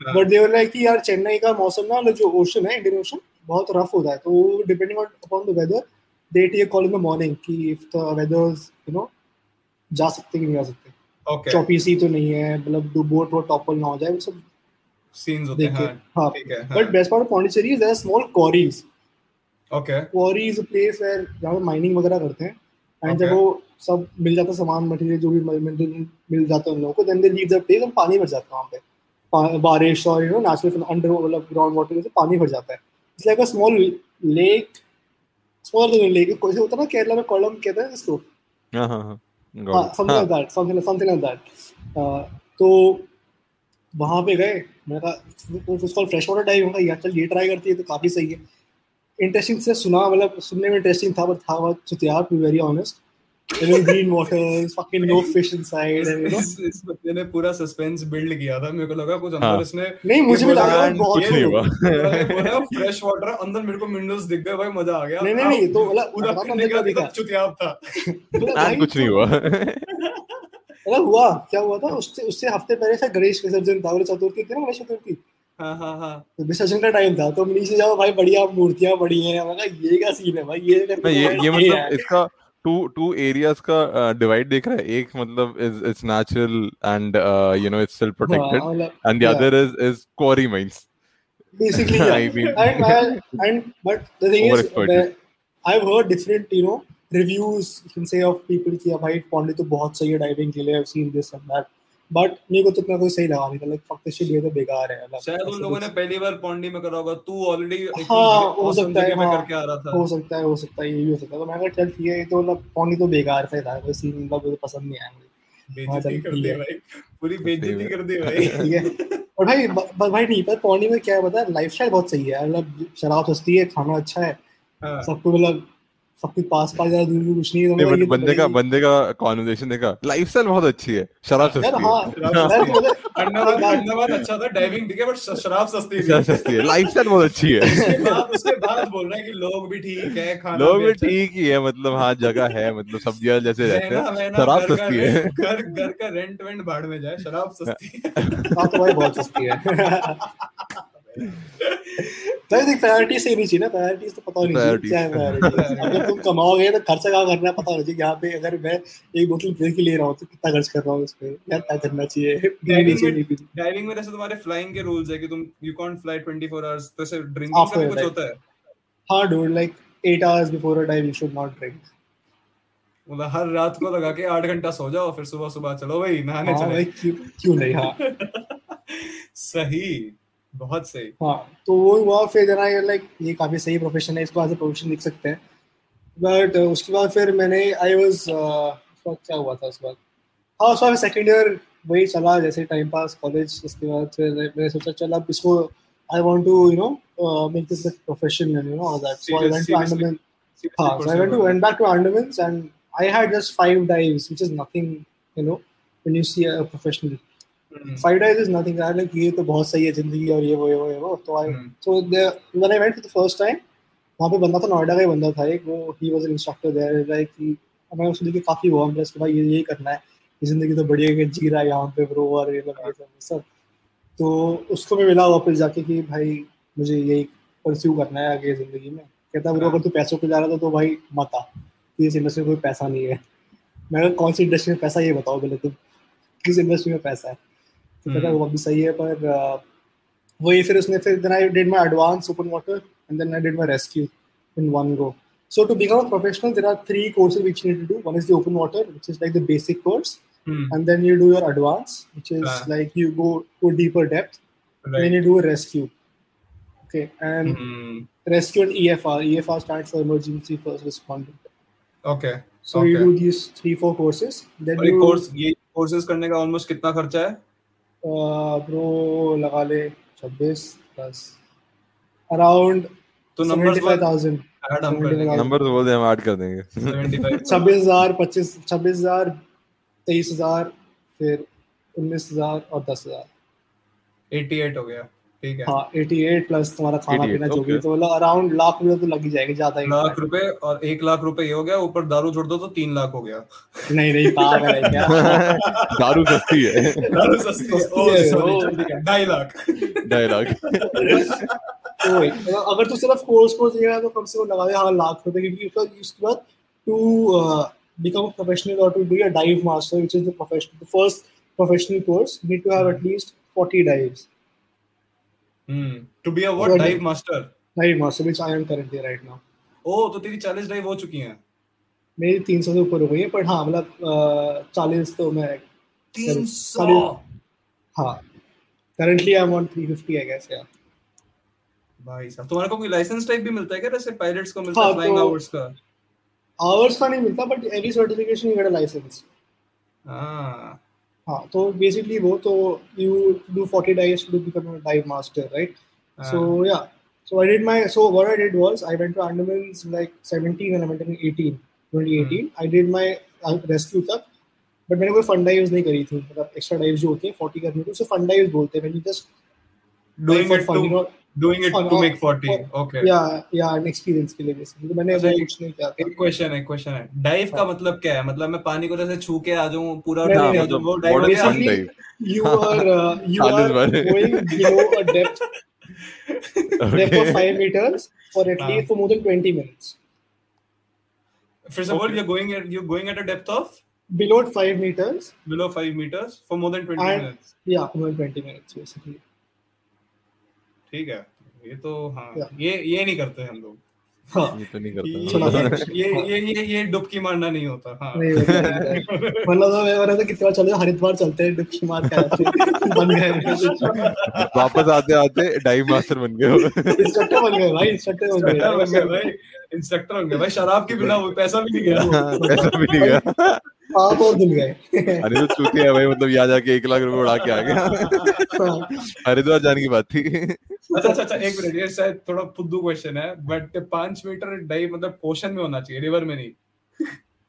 हाँ। बट देवर लाइक कि यार चेन्नई का मौसम ना जो ओशन है इंडियन ओशन बहुत रफ होता है। तो depending on upon the weather they take call in the morning कि if the weather you know जा सकते कि नहीं जा सकते। ओके चौपी सी तो नहीं है मतलब बोट वो टॉपल ना हो जाए वो सब सीन्स होते हैं हाँ हाँ। ठीक है but best part of Pondicherry is there small quarries okay quarry is a place where जहाँ पे माइनिंग वगैरह करते हैं एंड जब वो सब मिल जाता सामान मटेरियल जो भी मिल मिल जाता है उन लोगों को then they leave the place और पानी भर जाता है वहाँ पे। बारिश और यू नो नेचुरल अंडर मतलब ग्राउंड वाटर से पानी भर जाता है। It's like a small lake small lake कोई से होता है ना केरला में कोलम कहते हैं इसको हाँ हाँ हाँ. Something like that something something like that तो वहाँ पे गए मैंने कहा उसको फ्रेश वाटर डाइव होगा यार चल ये ट्राई करती है तो काफ़ी सही है. इंटरेस्टिंग से सुना मतलब सुनने में इंटरेस्टिंग था बट था बहुत चुतियार to very honest green water fucking no fish inside and you know इस इस बंदे ने पूरा सस्पेंस बिल्ड किया था मेरे को लगा कुछ। अंदर इसने नहीं मुझे भी लगा बहुत कुछ नहीं हुआ। बोला फ्रेश वाटर अंदर मेरे को मिनरल्स दिख गए भाई मज़ा आ गया। नहीं नहीं नहीं तो मतलब पूरा बताता का दिखा दिखा। चुतियाब था। and भाई, कुछ नहीं हुआ। मतलब हुआ क्या हुआ था? उससे उससे हफ़्ते पहले था गणेश विसर्जन था गणेश चतुर्थी थी ना गणेश चतुर्थी हाँ हाँ हाँ। तो विसर्जन का टाइम था तो नीचे जाओ भाई बढ़िया मूर्तियाँ बड़ी हैं। मैंने कहा ये क्या सीन है भाई? ये करके ये तो ये मतलब इसका टू टू एरियाज़ का डिवाइड देख रहा है। एक मतलब is it's natural and you know it's still protected हाँ, and the yeah. other is is quarry mines basically yeah. I mean- and, and and but the thing is I've heard different you know reviews you can say of people कि भाई पौंडी तो बहुत सही है diving के लिए I've seen this and that. But मेरे को तो इतना कोई सही लगा नहीं था लाइक फक दिस शिट ये तो बेकार है शायद उन लोगों ने पहली बार पौंडी में करा होगा तू ऑलरेडी हाँ, हो सकता है, हाँ। करके आ रहा था। हो सकता है हो सकता है ये भी हो सकता है। तो मैं कहा चल ठीक है ये तो मतलब पौंडी तो बेकार सा था कोई सीन मतलब मुझे पसंद नहीं आया बेइज्जती कर दी भाई पूरी बेइज्जती कर दी भाई। ठीक है। और भाई भाई नहीं पर पौंडी में क्या है पता है लाइफस्टाइल बहुत सही है मतलब शराब सस्ती है खाना अच्छा है हाँ। सबको मतलब सब पास पास ज़्यादा दूर दूर कुछ नहीं है तो नहीं मतलब बंदे का बंदे का कॉन्वर्सेशन देखा लाइफस्टाइल बहुत अच्छी है शराब सस्ती हाँ। है अंडमान अंडमान अच्छा था डाइविंग ठीक है बट शराब सस्ती शराब सस्ती है लाइफस्टाइल बहुत अच्छी है। उसके बाद बोल रहा है कि लोग भी ठीक है खाना लोग भी अच्छा ठीक ही है मतलब हाँ जगह है मतलब सब्ज़ियाँ जैसे रहते हैं शराब घर का सस्ती है। रेंट- घर घर का रेंट वेंट भाड़ में जाए शराब सस्ती है। हाँ तो भाई बहुत सस्ती है। देख प्रायोरिटी चाहिए ना प्रायोरिटीज तो पता होनी चाहिए क्या है प्रायोरिटी अगर तुम कमाओगे तो खर्चा कहाँ करना है पता होना चाहिए यहाँ पे अगर मैं एक बोतल बियर की ले रहा हूँ तो कितना खर्च कर रहा हूँ उस पे यार क्या करना चाहिए? डाइविंग में जैसे तुम्हारे फ्लाइंग के रूल्स है कि तुम यू कांट फ्लाई 24 आवर्स तो ऐसे ड्रिंकिंग का कुछ होता है? हाँ dude like eight hours before a dive you should not drink मतलब हर रात को लगा के आठ घंटा सो जाओ फिर सुबह सुबह चलो भाई नहाने हाँ चले। क्यों क्यों नहीं? हाँ। सही। बहुत सही। हाँ तो वो हुआ फिर जना लाइक ये काफ़ी सही प्रोफेशन है इसको एज अ प्रोफेशन लिख सकते हैं। बट उसके बाद फिर मैंने आई वाज वक्त क्या हुआ था उस वक्त हाँ उस वक्त सेकंड ईयर वही चला जैसे टाइम पास कॉलेज उसके बाद फिर मैंने सोचा चल अब इसको I want to you know make this profession and you know all that so I went to Andaman हाँ to pursue went back to Andamans and I had just five dives which is nothing you know when you see a professional. Hmm, five dives is nothing यार like ये तो बहुत सही है ज़िंदगी और ये वो ये वो ये वो. तो I. So when I went for the first time वहाँ पे बंदा था नोएडा का ही बंदा था एक वो ही was an instructor there like कि मैं उसको देख के काफ़ी हुआ इम्प्रेस कि भाई ये यही करना है। ये ज़िंदगी तो बढ़िया है जी रहा है यहाँ पे ब्रो और ये सब ये सब सब। तो उसको मैं मिला वापस जाके कि भाई मुझे यही परस्यू करना है आगे ज़िंदगी में। कहता ब्रो अगर तू पैसों के जा रहा था तो भाई मत आ। इस इंडस्ट्री में कोई पैसा नहीं है। मैं कौन सी इंडस्ट्री में पैसा ये बताओ पहले तुम। किस इंडस्ट्री में पैसा है? तो कहता हम्म। वो भी सही है पर uh, वही फिर उसने फिर and then I did my rescue in one go. So to become a professional, there are three courses which you need to do. One is the open water, which is like the basic course, hmm, and then you do your advanced, which is Ah. like you go to deeper depth. right. Then you do a rescue. Okay, and hmm, rescue and EFR. EFR stands for emergency first responder. okay So you okay. do these three four courses. Then और ये you course ये courses करने का almost कितना खर्चा है uh, bro लगा ले 26 प्लस अराउंड तो नंबर्स 75,000 ऐड हम कर देंगे नंबर तो बोल दे हम ऐड कर देंगे। 75 छब्बीस हज़ार पच्चीस छब्बीस हज़ार तेईस हज़ार फिर उन्नीस हज़ार और दस हज़ार। 88 हो गया। ठीक है। हाँ एटी एट प्लस तुम्हारा खाना पीना जो भी तो मतलब अराउंड लाख रुपए तो लग ही जाएगी ज़्यादा ही लाख रुपए और एक लाख रुपए ये हो गया ऊपर दारू छोड़ दो तो तीन लाख हो गया। नहीं नहीं पागल है क्या? दारू सस्ती है। दारू सस्ती है सस्ती ओ है, सॉरी ओ। ठीक है। ढाई लाख। डायलॉग तो अगर तू सिर्फ़ कोर्स कोर्स तो कम से कम लगा दे हाँ लाख रुपए क्योंकि उसका उसके बाद to become a professional or to be a dive master which is the professional the first professional course you need to have at least 40 dives hmm to be a what What? Dive master dive master which I am currently right now. ओ तो तेरी 40 dive हो चुकी हैं। मेरी 300 से ऊपर हो गई है बट हाँ मतलब चालीस तो मैं 300 हाँ। Currently I'm on 350 I guess yeah. भाई साहब तुम्हारे को कोई लाइसेंस टाइप भी मिलता है क्या? जैसे पायलट्स को मिलता है हाँ, फ्लाइंग तो- आवर्स का। hours का नहीं मिलता but every certification you get a license हाँ। हाँ तो basically वो तो you do 40 dives to become a dive master right हाँ। So yeah, so I did my so what I did was I went to Andamans like 17 and I went in 18, 2018. I did my uh, rescue तक, but मैंने कोई fun dives नहीं करी थी मतलब extra dives जो होती है 40 करने को उसे फन डाइव्स बोलते हैं when you just doing for it to know, it fun, to हाँ, 40 और- okay yeah yeah an experience के लिए basically तो मैंने अच्छा, कुछ नहीं किया एक है है डाइव का हाँ। मतलब क्या है मतलब मैं पानी को जैसे छू के आ जाऊँ पूरा नहीं, डूब नहीं, के आ जाऊँ, वो what डाइव हो fun Basically, dive? you are uh, you are going below a depth depth of Okay. 5 meters for at हाँ। least for more than 20 minutes First of all, Okay. you're going at you're going at a depth of below 5 meters below 5 meters for more than 20 And- minutes. yeah more than 20 minutes basically ठीक है। ये तो हाँ ये। ये नहीं करते हम लोग। हाँ। ये तो नहीं ये करता ये ये ये ये डुबकी मारना नहीं होता हाँ। मतलब तो मैं तो कितना चले हरिद्वार चलते हैं डुबकी मार के बन गए। वापस आते आते डाइव मास्टर बन गए इंस्ट्रक्टर बन गए भाई इंस्ट्रक्टर बन गए। इंस्ट्रक्टर बन गए भाई शराब के बिना पैसा भी नहीं गया ऐसा भी नहीं गया आप और धुल गए। अरे तो चूतिया है भाई मतलब यहाँ जाके एक लाख रुपए उड़ा के आ गया हाँ, हरिद्वार जाने की बात थी। अच्छा अच्छा अच्छा एक मिनट ये शायद थोड़ा फुद्दू क्वेश्चन है बट पाँच मीटर डाइव मतलब ओशन में होना चाहिए रिवर में नहीं।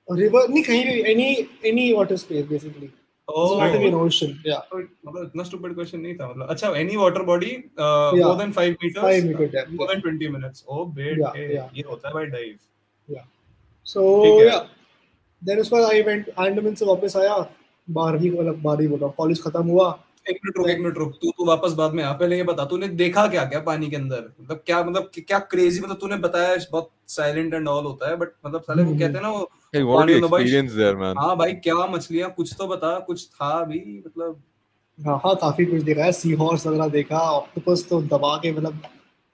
रिवर नहीं कहीं भी any any water space basically oh not in ocean या मतलब इतना स्टूपिड क्वेश्चन नहीं था मतलब। अच्छा any water body Yeah. More than 5 metres 5 meter depth, more than 20 minutes ओ बेड Yeah, yeah. ये होता है भाई डाइव सो देन उसके बाद आई वेंट अंडमान से वापस आया बारहवीं को मतलब बारहवीं बोल रहा हूँ कॉलेज खत्म हुआ एक मिनट रुक एक मिनट रुक तू तू वापस बाद में आ पहले ये बता तूने देखा क्या क्या पानी के अंदर मतलब क्या मतलब क्या क्रेजी मतलब तूने बताया बहुत साइलेंट एंड ऑल होता है बट मतलब साले वो। कहते हैं ना वो Hey, what पानी do you में भाई- experience there, man? हाँ भाई क्या मछलियाँ कुछ तो बता कुछ था भी मतलब हाँ हाँ काफ़ी कुछ देखा है सी हॉर्स वगैरह देखा ऑक्टोपस तो दबा के मतलब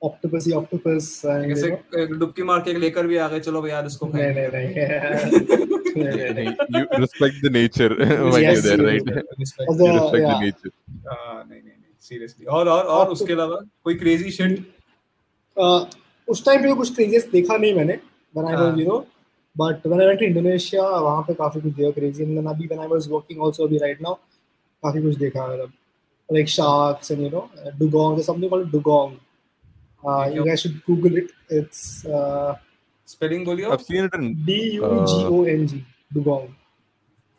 ऑक्टोपस ही ऑक्टोपस कैसे एक डुबकी मार के लेकर भी आ गए चलो भाई यार इसको नहीं। नहीं नहीं नहीं, नहीं, नहीं। Hey, you respect the nature while Yes, you're there, yes. right? Respect. Also, You respect the yeah. nature. हाँ, नहीं नहीं नहीं सीरियसली और और और उसके अलावा कोई क्रेजी शिट Uh, उस टाइम पे कुछ क्रेजीज देखा नहीं मैंने when I was हाँ। you know but when I went to Indonesia वहाँ पे काफ़ी कुछ देखा crazy and then अभी when I was working also अभी right now काफ़ी कुछ देखा मतलब like sharks and you know uh, dugong there's something called dugong uh, you guys should Google it it's uh, spelling बोलियो I've seen it in D U G O N G dugong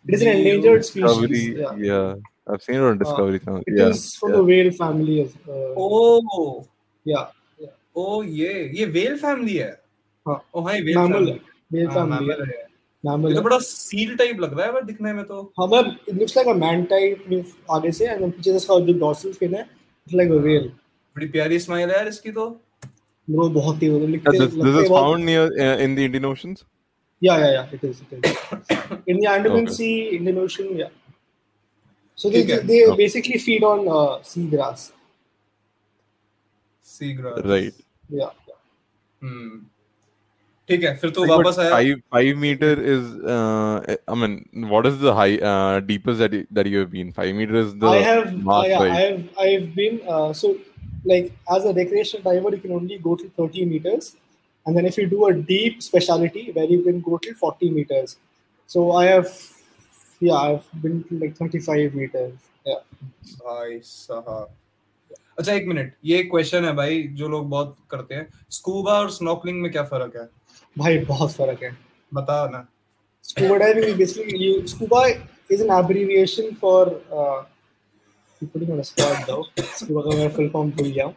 it is an endangered species yeah. Yeah. I've seen it on Discovery Channel. It Yeah. is from yeah. the whale family as uh, O yeah ओ ये ये well family है हाँ। ओ हाँ ये whale mammal family whale family mammal है mammal ये तो है। बड़ा सील टाइप लग रहा है बट दिखने में तो हाँ मतलब it looks like a man type आगे से and then पीछे इसका जो dorsal fin है it's like a whale बड़ी प्यारी स्माइल है यार इसकी तो ब्रो बहुत ही वो Yeah, लिखते this, this लगते is बहुत found near uh, in the Indian Oceans. yeah yeah yeah it is it is in the Andaman Okay. Sea Indian Ocean yeah so they ठीक है। they Okay. basically feed on uh, sea grass sea grass Right. yeah हम्म ठीक है फिर तो Like, but वापस आया Five five meter is. Uh, I mean, what is the high uh, deepest that you, that you have been? Five meter is the I have mark, uh, yeah, uh, like as a recreational diver you can only go to 30 meters and then if you do a deep speciality where you can go till 40 meters so I have yeah I've been to like 35 meters yeah भाई साहब अच्छा एक minute ये question है भाई जो लोग बहुत करते हैं स्कूबा और स्नॉकलिंग में क्या फ़र्क है भाई बहुत फ़र्क है बता ना scuba diving is basically you scuba is an abbreviation for uh, You're putting on a spot though. Scuba का मैं full form भूल गया हूँ.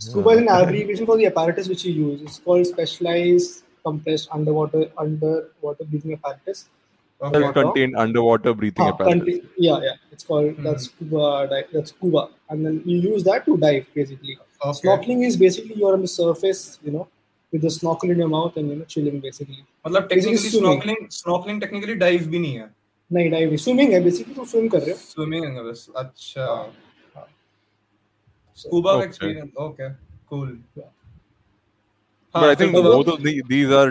Scuba is an abbreviation for the apparatus which you use. It's called specialized compressed underwater underwater breathing apparatus. Okay. Self-contained underwater breathing Huh, apparatus. conti- yeah, yeah. It's called Hmm. that's scuba. Di- that's scuba, and then you use that to dive basically. Okay. Snorkeling is basically you're on the surface, you know, with the snorkel in your mouth and you know chilling basically. मतलब Basically technically swimming. Snorkelling snorkelling technically dive भी नहीं है नहीं dive swimming है basically तो swim कर रहे हो स्विमिंग है बस अच्छा scuba Okay. Experience okay cool Yeah. But I think तो both of the, these are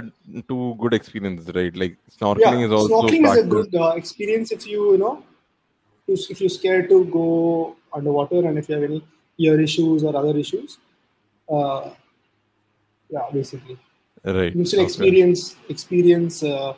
two good experiences, right? Like snorkeling yeah, is also snorkeling is a practice. good uh, experience if you you know if if you're scared to go underwater and if you have any ear issues or other issues. Uh, yeah, basically right. you should okay. experience experience uh,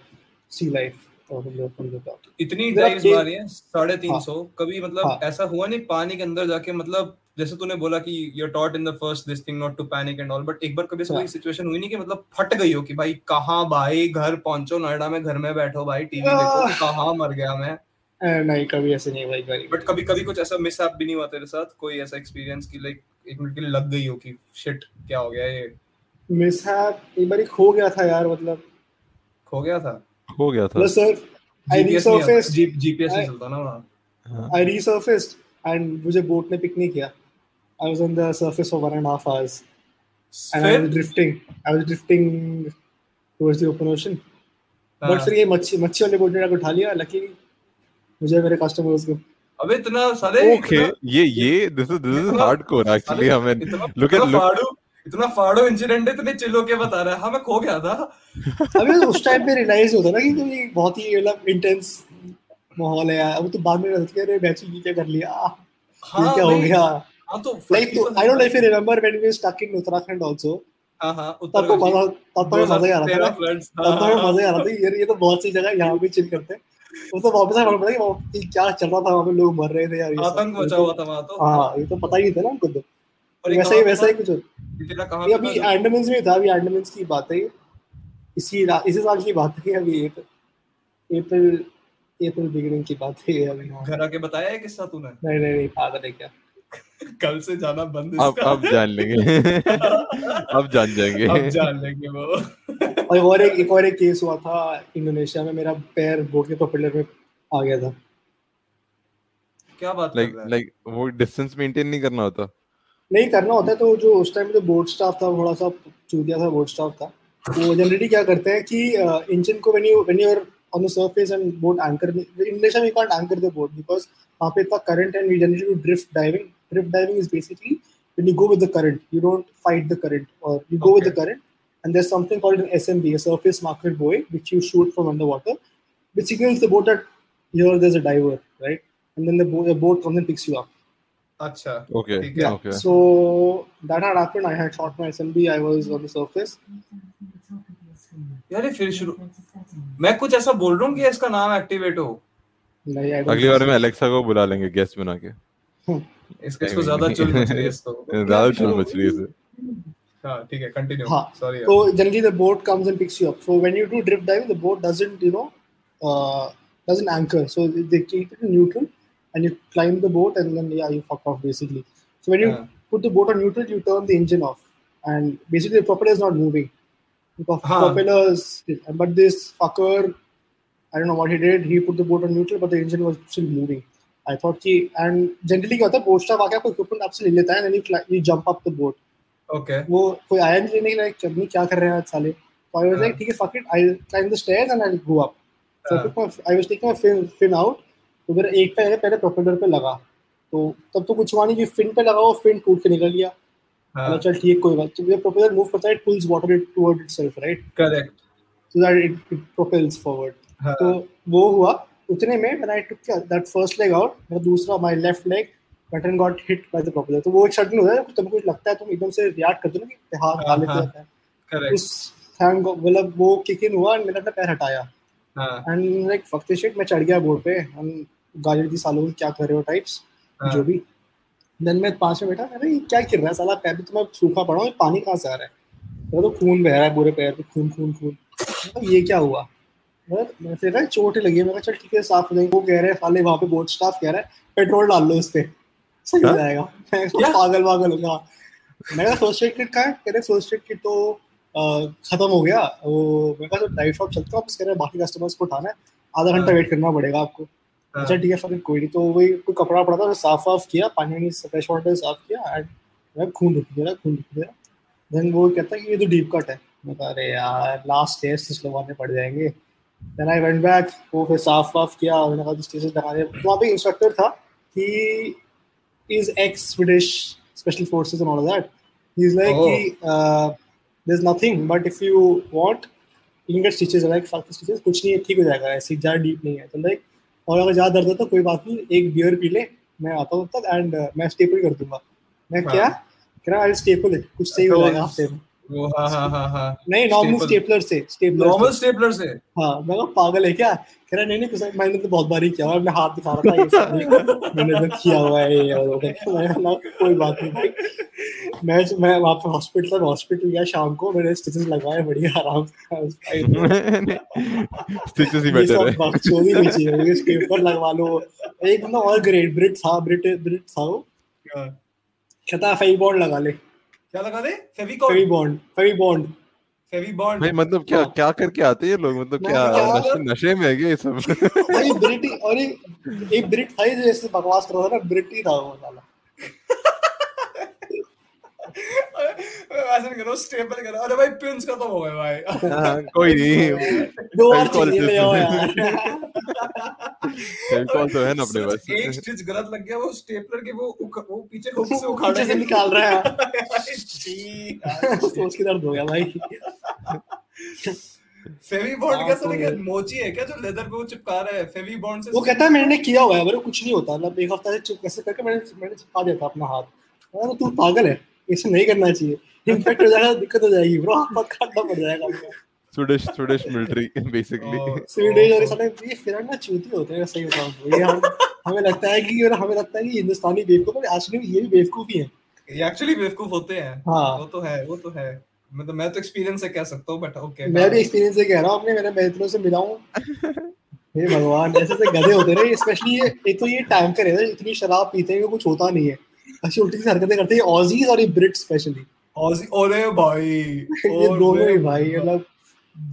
sea life Top. इतनी dives मारी हैं साढ़े तीन सौ। कभी मतलब हाँ। ऐसा हुआ नहीं पानी के अंदर जाके मतलब जैसे तूने बोला कि you taught in the first this thing not to panic and all but एक बार कभी ऐसा हाँ। सिचुएशन हुई नहीं कि मतलब फट गई हो कि भाई कहाँ भाई घर पहुंचो नोएडा में घर में बैठो भाई टीवी देखो कहाँ मर गया मैं। नहीं कभी ऐसे नहीं भाई भाई बट कभी कभी कुछ ऐसा मिस भी नहीं हुआ तेरे साथ? कोई ऐसा एक्सपीरियंस की लाइक एक मिनट के लिए लग गई हो कि शिट क्या हो गया ये? मिसहैप एक बार हो गया था यार मतलब। खो गया था? हो गया था। सर आई रिसर्फेस जीपीएस नहीं चलता ना वहाँ। आई रिसर्फेस एंड मुझे बोट ने पिक नहीं किया। I was on the surface for 1 and 1/2 hours and I was drifting I was drifting towards the open ocean but फिर ये मच्छी मच्छी वाले बोट ने मेरा उठा लिया लकीली मुझे मेरे कस्टमर्स को। अबे इतना सारे ओके ये ये this is this is hardcore actually I look at look इतना. फाड़ू इंसिडेंट है इतने चिल्लो के बता रहा है। हाँ मैं खो गया था। अबे उस टाइम पे रियलाइज़ होता ना कि तो ये बहुत ही मतलब इंटेंस माहौल है यार। अब तो बाद में रहते अरे बैच ये क्या कर लिया। ये हाँ क्या हो गया? हाँ तो to, I don't know if you remember when we were stuck in Uttarakhand also. हाँ हाँ तब तो मज़ा तब तो मज़ा ही आ रहा था ना। तब तो मज़ा आ रहा था यार ये तो बहुत सी जगह यहाँ पे चिल करते हैं। वो तो वापस हमें पता है कि क्या चल रहा था वहाँ पे लोग मर रहे थे यार आतंक मचा तो- हुआ था वहाँ तो। हाँ ये तो पता ही था ना हमको ये वैसा ही वैसा ही कुछ होता? ये अभी? एंडमंस में था अभी एंडमंस की बात है इसी इसी साल की बात है अभी अप्रैल अप्रैल अप्रैल बिगिनिंग की बात है अभी। घर आके बताया है किस्सा तूने? नहीं नहीं नहीं पागल है क्या? कल से जाना बंद अब अब जान लेंगे। अब जान जाएँगे। अब जान लेंगे वो। और और एक एक और एक केस हुआ था इंडोनेशिया में मेरा पैर बोट के प्रोपेलर में आ गया था। क्या बात लाइक लाइक वो डिस्टेंस मेंटेन नहीं करना होता। नहीं करना होता है तो जो उस टाइम जो बोर्ड स्टाफ था थोड़ा सा चूतिया था बोर्ड स्टाफ था वो जनरली क्या करते हैं कि इंजन को when and boat anchor Indonesia में कॉन्ट एंकर द बिकॉज़ वहाँ पे इतना current and we generally drift diving drift diving is basically when you go with the current you don't fight the current और you go with the current and there something called an S M B surface marker buoy which you shoot from under water which signal boat at your दर्स a diver right and boat from दिक्स you up अच्छा Okay. ठीक है yeah. Okay. So that had happened. I had shot my SMB. I was on the surface. यार ये फिर शुरू मैं कुछ ऐसा बोल रहा हूँ कि इसका नाम एक्टिवेट हो नहीं, I don't अगली बार में अलेक्सा को बुला लेंगे गेस्ट बना के इसको इसको ज़्यादा। चुल मच रही है इसको ज़्यादा चुल मच रही है इसे हाँ ठीक है कंटिन्यू हाँ, sorry know, uh, doesn't anchor. So they keep it in neutral, and you climb the boat, and then yeah, you fuck off basically. So when you Yeah. put the boat on neutral, you turn the engine off, and basically the propeller is not moving. The Huh. propellers, but this fucker, I don't know what he did. He put the boat on neutral, but the engine was still moving. I thought कि and generally क्या होता है boat staff आके आपको equipment आपसे ले लेता है and then you, cli- you jump up the boat. Okay वो कोई आया नहीं लेने लाइक चलनी क्या कर रहे हैं आज साले तो आई वाज लाइक हाँ. ठीक है fuck it I climb the stairs and I go up so हाँ. I was taking my fin fin out तो मेरा एक पैर पहले प्रोपेलर पे लगा। तो तब तो कुछ हुआ नहीं कि फिन पे लगा वो फिन टूट के निकल गया। हाँ। चल ठीक कोई बात। तो जब प्रोपेलर मूव करता है it pulls water it toward itself right correct it, it propels forward. हाँ. तो वो हुआ उतने में when I took that first leg out मेरा दूसरा my left leg button got hit by the propeller. तो वो एक सडन होता है तुमको कुछ लगता है तुम एकदम से रिएक्ट करते हो ना कि हाथ हाँ, हाथ लेते हाँ. है। करेक्ट उस थैंक मतलब वो किक इन हुआ मैंने अपना पैर हटाया। हाँ। एंड लाइक फक शिट मैं चढ़ गया बोर्ड पे। हम गाली थी सालों क्या कर रहे हो टाइप्स हाँ. जो भी। देन मैं पाँच में बैठा अरे ये क्या गिर रहा है साला? पैर तो मैं सूखा पड़ा हूँ पानी कहाँ से आ रहा है? मेरा तो खून बह रहा है पूरे पैर पे खून खून खून। मतलब ये क्या हुआ? मैं फिर कहा चोट लगी है। मैं कहा चल ठीक है साफ़ हो जाएँगे। वो कह रहे हैं साले वहाँ पे बोट स्टाफ कह रहा है पेट्रोल डाल लो इस पे। सही हो हाँ? जाएगा। मैं? पागल पागल होगा मैंने फ़र्स्ट एड किट का है? कहते फ़र्स्ट एड किट तो खत्म हो गया। वो मेरे पास डाइट शॉप चलता है कह रहे हैं बाकी कस्टमर्स को उठाना है। आधा घंटा हाँ। वेट करना पड़ेगा आपको। हाँ। अच्छा ठीक है फिर कोई नहीं तो वही कोई कपड़ा पड़ा था मैं साफ़ वाफ किया पानी वानी फ्रेश वाटर साफ़ किया एंड मैं खून रुक गया खून रुक गया देन वो कहता है कि ये तो डीप कट है मैं कहा अरे यार लास्ट टेस्ट स्टिच लगवाने पड़ जाएँगे देन आई वेंट बैक वो फिर साफ़ वाफ किया मैंने कहा स्टिचेस लगाने तो वहाँ पे इंस्ट्रक्टर था कि ex Swedish special forces and all of that. He's like, Oh. he, uh, there's nothing, but if you want, you can get stitches. I'm like, fuck the stitches, कुछ नहीं है, ठीक हो जाएगा ऐसे ज़्यादा डीप नहीं है तो लाइक और अगर ज़्यादा दर्द है तो कोई बात नहीं एक बियर पी ले मैं आता हूँ तब तक एंड मैं स्टेपल कर दूँगा। मैं हाँ। क्या? कह रहा आई स्टेपल इट कुछ सही हो तो जाएगा हफ़्ते में वो हाँ हाँ हाँ हाँ। नहीं नॉर्मल स्टेपलर से स्टेपलर नॉर्मल स्टेपलर से? हाँ मैं कहा पागल है क्या? कह रहा नहीं नहीं मैंने तो बहुत बार ही किया और मैं हाथ दिखा रहा था ये सब मैंने तो किया हुआ है ये और। कोई बात नहीं भाई। मैं मैं वहाँ पे हॉस्पिटल हॉस्पिटल गया शाम को मैंने स्टिचेस लगाए बढ़िया आराम से। स्टिचेस ही ये बेटर सब है। बकचोदी नहीं चाहिए ये स्टेपल लगवा लो। एक बंदा और ग्रेट ब्रिट था ब्रिट ब्रिट था वो। क्या कहता फेवी बॉन्ड लगा ले। क्या लगा दे? Fevicol. Fevibond Fevibond Fevibond भाई मतलब क्या हाँ। क्या करके आते हैं ये लोग? मतलब क्या क्या- नशे नशे में है क्या ये सब? भाई ब्रिटी और एक एक ब्रिट था ही जो ऐसे बकवास कर रहा था ना ब्रिटी था वो साला वैसे करो स्टेपल करो। अरे भाई पिंस खत्म हो गए भाई। कोई नहीं। दो और चीज़ें ले आओ यार। फेविकॉल तो है ना अपने पास। एक स्टिच गलत लग गया वो स्टेपलर के वो वो पीछे हुक से उखाड़ से निकाल रहा है। जी सोच के दर्द हो गया भाई। फेवी बॉन्ड हाँ, कैसा तो लगे मोची है क्या जो लेदर पे वो चिपका रहा है? फेवी बॉन्ड से वो कहता है मैंने किया हुआ है मेरे कुछ नहीं होता मतलब एक हफ़्ता से चुप कैसे करके मैंने मैंने चिपका दिया था अपना हाथ। तू पागल है? इसे नहीं करना चाहिए। इन्फेक्ट हो जाएगा दिक्कत हो जाएगी ब्रो पाथ काटना पड़ जाएगा। Swedish Swedish military basically Swedish और साले ये फिर ना चूती होते हैं सही बताऊँ तो। ये हम हमें लगता है कि और हमें लगता है कि हिंदुस्तानी बेवकूफ़ है एक्चुअली ये भी बेवकूफ़ ही है। ये एक्चुअली बेवकूफ़ होते हैं। हाँ। वो तो है वो तो है। मतलब मैं तो एक्सपीरियंस से कह सकता हूँ बट ओके मैं भी एक्सपीरियंस से कह रहा हूँ अपने मैंने मैं इतनों से मिला हूँ हे भगवान ऐसे ऐसे गधे होते रहे स्पेशली ये एक तो ये टैंकर है इतनी शराब पीते हैं कि कुछ होता नहीं है। अच्छी उल्टी सी हरकतें करते हैं। ऑजीज और ये ब्रिट स्पेशली ऑजी अरे भाई ये दोनों ही भाई मतलब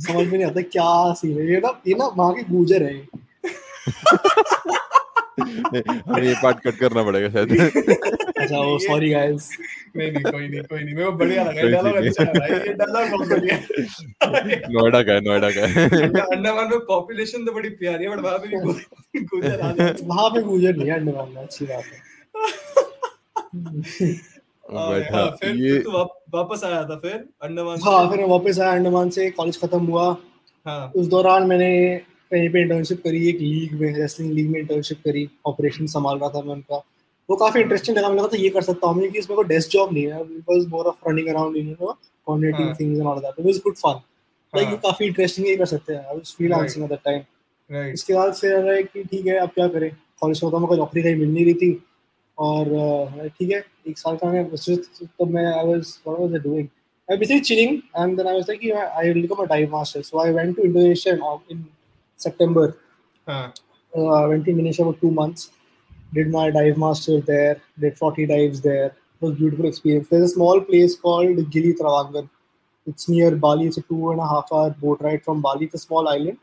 समझ में नहीं आता क्या सीन है। ये ना ये ना वहाँ के गूजर है। हमें ये पार्ट कट करना पड़ेगा शायद। अच्छा वो सॉरी गाइस नहीं नहीं कोई नहीं कोई नहीं। मेरे को बढ़िया लगा डायलॉग अच्छा है भाई ये डायलॉग बहुत बढ़िया नोएडा का है नोएडा का है। अंडमान में पॉपुलेशन तो बड़ी प्यारी है बट वहाँ पे भी गुजर आ। वहाँ पे गूजर नहीं है अंडमान में अच्छी बात है। हाँ, हाँ फिर ये फिर वाप- वापस आया था फिर अंडमान से? हाँ फिर मैं वापस आया अंडमान से कॉलेज खत्म हुआ। हाँ। उस दौरान मैंने कहीं पे इंटर्नशिप करी एक लीग में रेसलिंग लीग में इंटर्नशिप करी ऑपरेशन संभाल रहा था मैं उनका। वो काफ़ी इंटरेस्टिंग लगा मुझे लगा था ये कर सकता हूँ। क्योंकि इसमें कोई डेस्क जॉब नहीं है was more of running around you know coordinating हाँ। Things and all that it was good fun like ये हाँ, काफ़ी इंटरेस्टिंग ये कर सकते हैं I was freelancing at that time right इसके बाद फिर रहा है कि ठीक है अब क्या करें? कॉलेज खत्म हो गया नौकरी कहीं मिल नहीं रही थी। और अ, ठीक है एक साल का मैं तब मैं I was what was I doing I basically chilling and then I was like I will become a dive master so I went to Indonesia in September हाँ uh, I went to Indonesia for two months. Did my dive master there. Did 40 dives there. It was a beautiful experience. There's a small place called Gili Travangan. It's near Bali. It's a two and a half hour boat ride from Bali. It's a small island.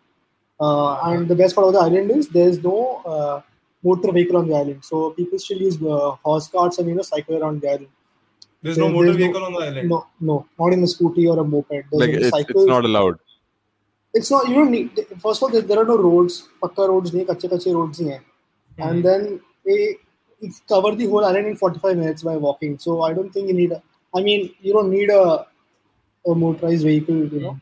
Uh, and the best part of the island is there's no uh, motor vehicle on the island. So people still use uh, horse carts and you know cycle around the island. there's no There- motor there's no- vehicle on the island No, no, not in a scooty or a moped. There's like only it's, cycles. it's not allowed it's not you don't need first of all there, there are no roads pakka roads नहीं कच्चे कच्चे roads ही हैं and then they it cover the whole island in 45 minutes by walking so I don't think you need a, I mean you don't need a, a motorized vehicle you know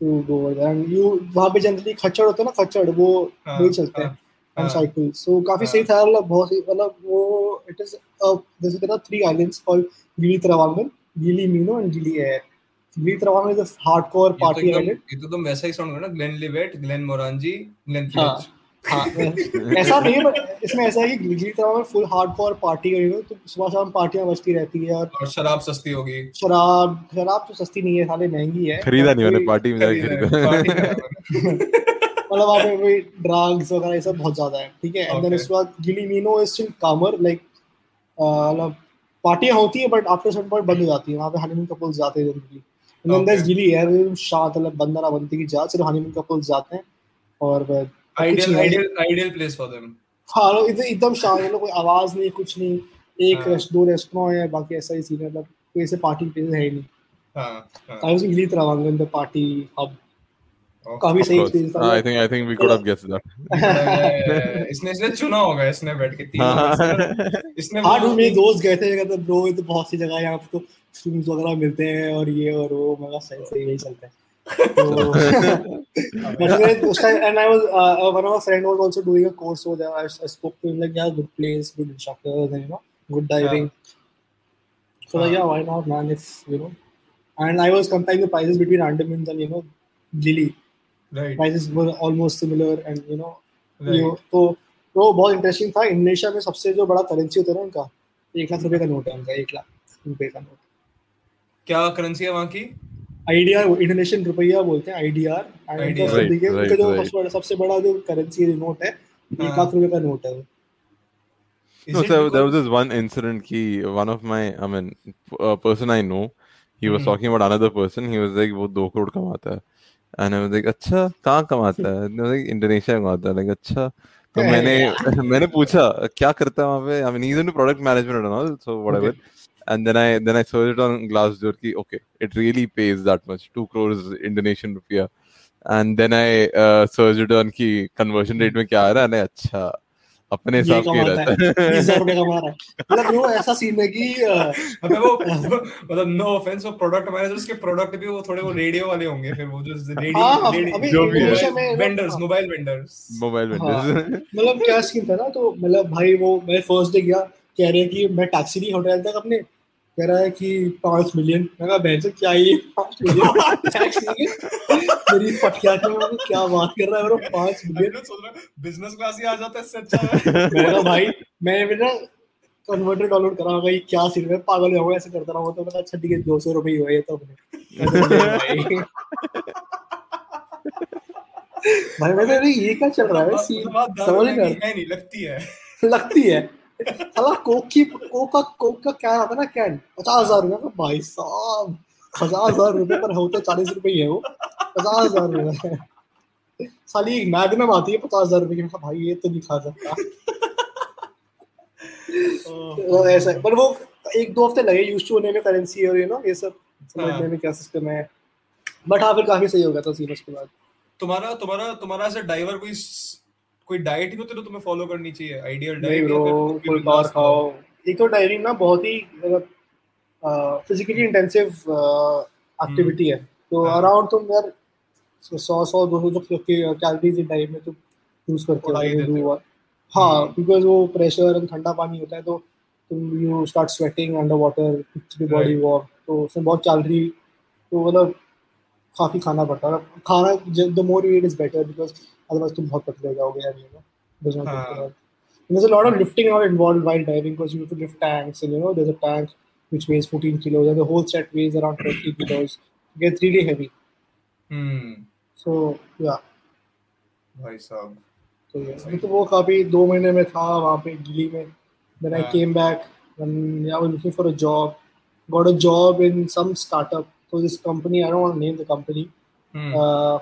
to go over there and you वहाँ पे generally खच्चड़ होते हैं ना खच्चड़ वो हाँ, वही चलते हाँ, हैं on हाँ। cycle so काफ़ी हाँ। सही था मतलब बहुत सही मतलब वो it is uh, there's there are three islands called Gili Travangan Gili Mino and Gili Air Gili Travangan is a hardcore तो party island ये तो तुम वैसा ही कर ना Glenlivet Glenmorangie Glenfiddich हाँ फ्लिच हाँ। ऐसा नहीं है but इसमें ऐसा है कि गिली तरह में फुल हार्डकोर पार्टी है know, तो सुबह शाम पार्टियाँ बजती रहती है और और शराब सस्ती होगी। शराब शराब तो सस्ती नहीं है साले महँगी है। खरीदा नहीं मैंने पार्टी में जाके खरीदा है, मतलब वहाँ पे कोई ड्रग्स वगैरह ये सब बहुत ज़्यादा है ठीक है? And then. उसके बाद Gili Meno is still calmer like मतलब पार्टियाँ होती है बट आफ्टर सम पॉइंट बंद हो जाती है। वहाँ पे हनीमून कपल्स जाते हैं generally and then there really है शांत मतलब बंदा ना बनती की जा सिर्फ़ हनीमून कपल्स जाते हैं। और ideal ideal ideal place for them हाँ एकदम शांत मतलब कोई आवाज़ नहीं कुछ नहीं। एक हाँ. दो रेस्टोरेंट है बाकी ऐसा ही सीन है मतलब कोई ऐसे पार्टी प्लेस है ही नहीं। हाँ I was in the party hub काफ़ी सही एक्सपीरियंस था I think I think we could have guessed that इसने इसने चुना होगा इसने बैठ के तीन हाँ। इसने हाँ रूम में दोस्त गए थे कहते ब्रो ये तो बहुत सी जगह है यहाँ पे तो स्टूडेंट्स वगैरह मिलते हैं और ये और वो मगर सही सही यही चलता है उसका and I was uh, one of my friend was also doing a course over there. I, I spoke to him like yeah, good place, good instructors, and you know, good diving. Yeah. So like yeah, why not, man? If you know, and I was comparing the prices between Andamans and you know, Lily. Right. Prices were almost similar, and you know, right. you know, तो तो बहुत interesting था Indonesia में सबसे जो बड़ा currency होता है ना उनका एक लाख रुपए का नोट है उनका एक लाख रुपए का नोट क्या करेंसी है वहाँ की आईडीआर इंडोनेशियन रुपया बोलते हैं आईडीआर उनका जो सबसे बड़ा सबसे बड़ा जो करेंसी नोट है एक हाँ। लाख रुपए का नोट है No, so there was this one incident. He, one of my, I mean, a person I know, he was mm-hmm. talking about another person. He was like, वो दो करोड़ कमाता है. अच्छा कमाता है? इंडोनेशिया कमाता है. अच्छा तो मैंने मैंने पूछा क्या करता है वहाँ पे? Product management so whatever and then I then I search it on Glassdoor की okay it really pays that much 2 crore Indonesian रुपया and then I search it on की कन्वर्जन रेट में क्या आ रहा है? अच्छा अपने हिसाब के रहता है। बीस रुपए कमा रहा है। मतलब वो ऐसा सीन है कि मतलब वो मतलब नो ऑफेंस वो प्रोडक्ट मैनेजर्स के प्रोडक्ट भी वो थोड़े वो रेडियो वाले होंगे फिर वो जो रेडियो जो भी है। Vendors mobile vendors mobile vendors मतलब क्या सीन था ना तो मतलब भाई वो मैं फ़र्स्ट डे गया कह रहे हैं कि मैं टैक्सी नहीं होटल तक अपने कह रहा है कि पाँच मिलियन मैं कहा बहन से क्या ये पाँच मिलियन मेरी पटिया में क्या बात कर रहा है ब्रो पाँच मिलियन बिज़नेस क्लास ही आ जाता है इससे अच्छा मैं कहा भाई मैंने भी ना कन्वर्टर डाउनलोड करा होगा ये क्या सीन है? पागल हो गया ऐसे करता रहा तो मैं अच्छा ठीक है दो सौ रुपये ही हुआ तो अपने। भाई मैं ये क्या चल रहा है? सीन समझ नहीं लगती है। लगती है? साला कोक की कोक का कोक का कैन आता है ना कैन पचास हज़ार रुपए का भाई साहब पचास हज़ार रुपए पर होते चालीस रुपए ही है वो पचास हज़ार रुपए साली मैग्नम आती है पचास हज़ार रुपए की भाई ये तो नहीं खा सकता तो ऐसा पर वो एक दो हफ़्ते लगे यूज़ होने में करेंसी और यू नो ये सब समझने में क्या सिस्टम है बट हाँ फिर काफ़ी सही हो गया था सीन उसके बाद तुम्हारा तुम्हारा तुम्हारा ऐसा ड्राइवर कोई कोई डाइट ही तो तुम्हें फॉलो करनी चाहिए ideal diet bro full power खाओ। एक तो डाइटिंग ना बहुत ही मतलब फिजिकली इंटेंसिव एक्टिविटी है। तो अराउंड तुम यार सौ सौ दो सौ जो कैलोरीज इन डाइट में तुम यूज़ करते हो हाँ बिकॉज़ वो प्रेशर एंड ठंडा पानी होता है तो तुम you start sweating under water body walk तो उसमें बहुत कैलोरी तो मतलब काफ़ी खाना पड़ता है। खाना the more you eat is better because otherwise तुम बहुत पतले हो जाओगे यार you know there's a lot of lifting out involved while diving because you have to lift tanks and you know there's a tank which weighs 14 kilos and the whole set weighs around 20 kilos it gets really heavy hmm so yeah भाई साहब तो ये तो वो काफी दो महीने में था वहाँ पे दिल्ली में then I came back and I was looking for a job got a job in some startup so this company I don't want to name the company hmm. uh,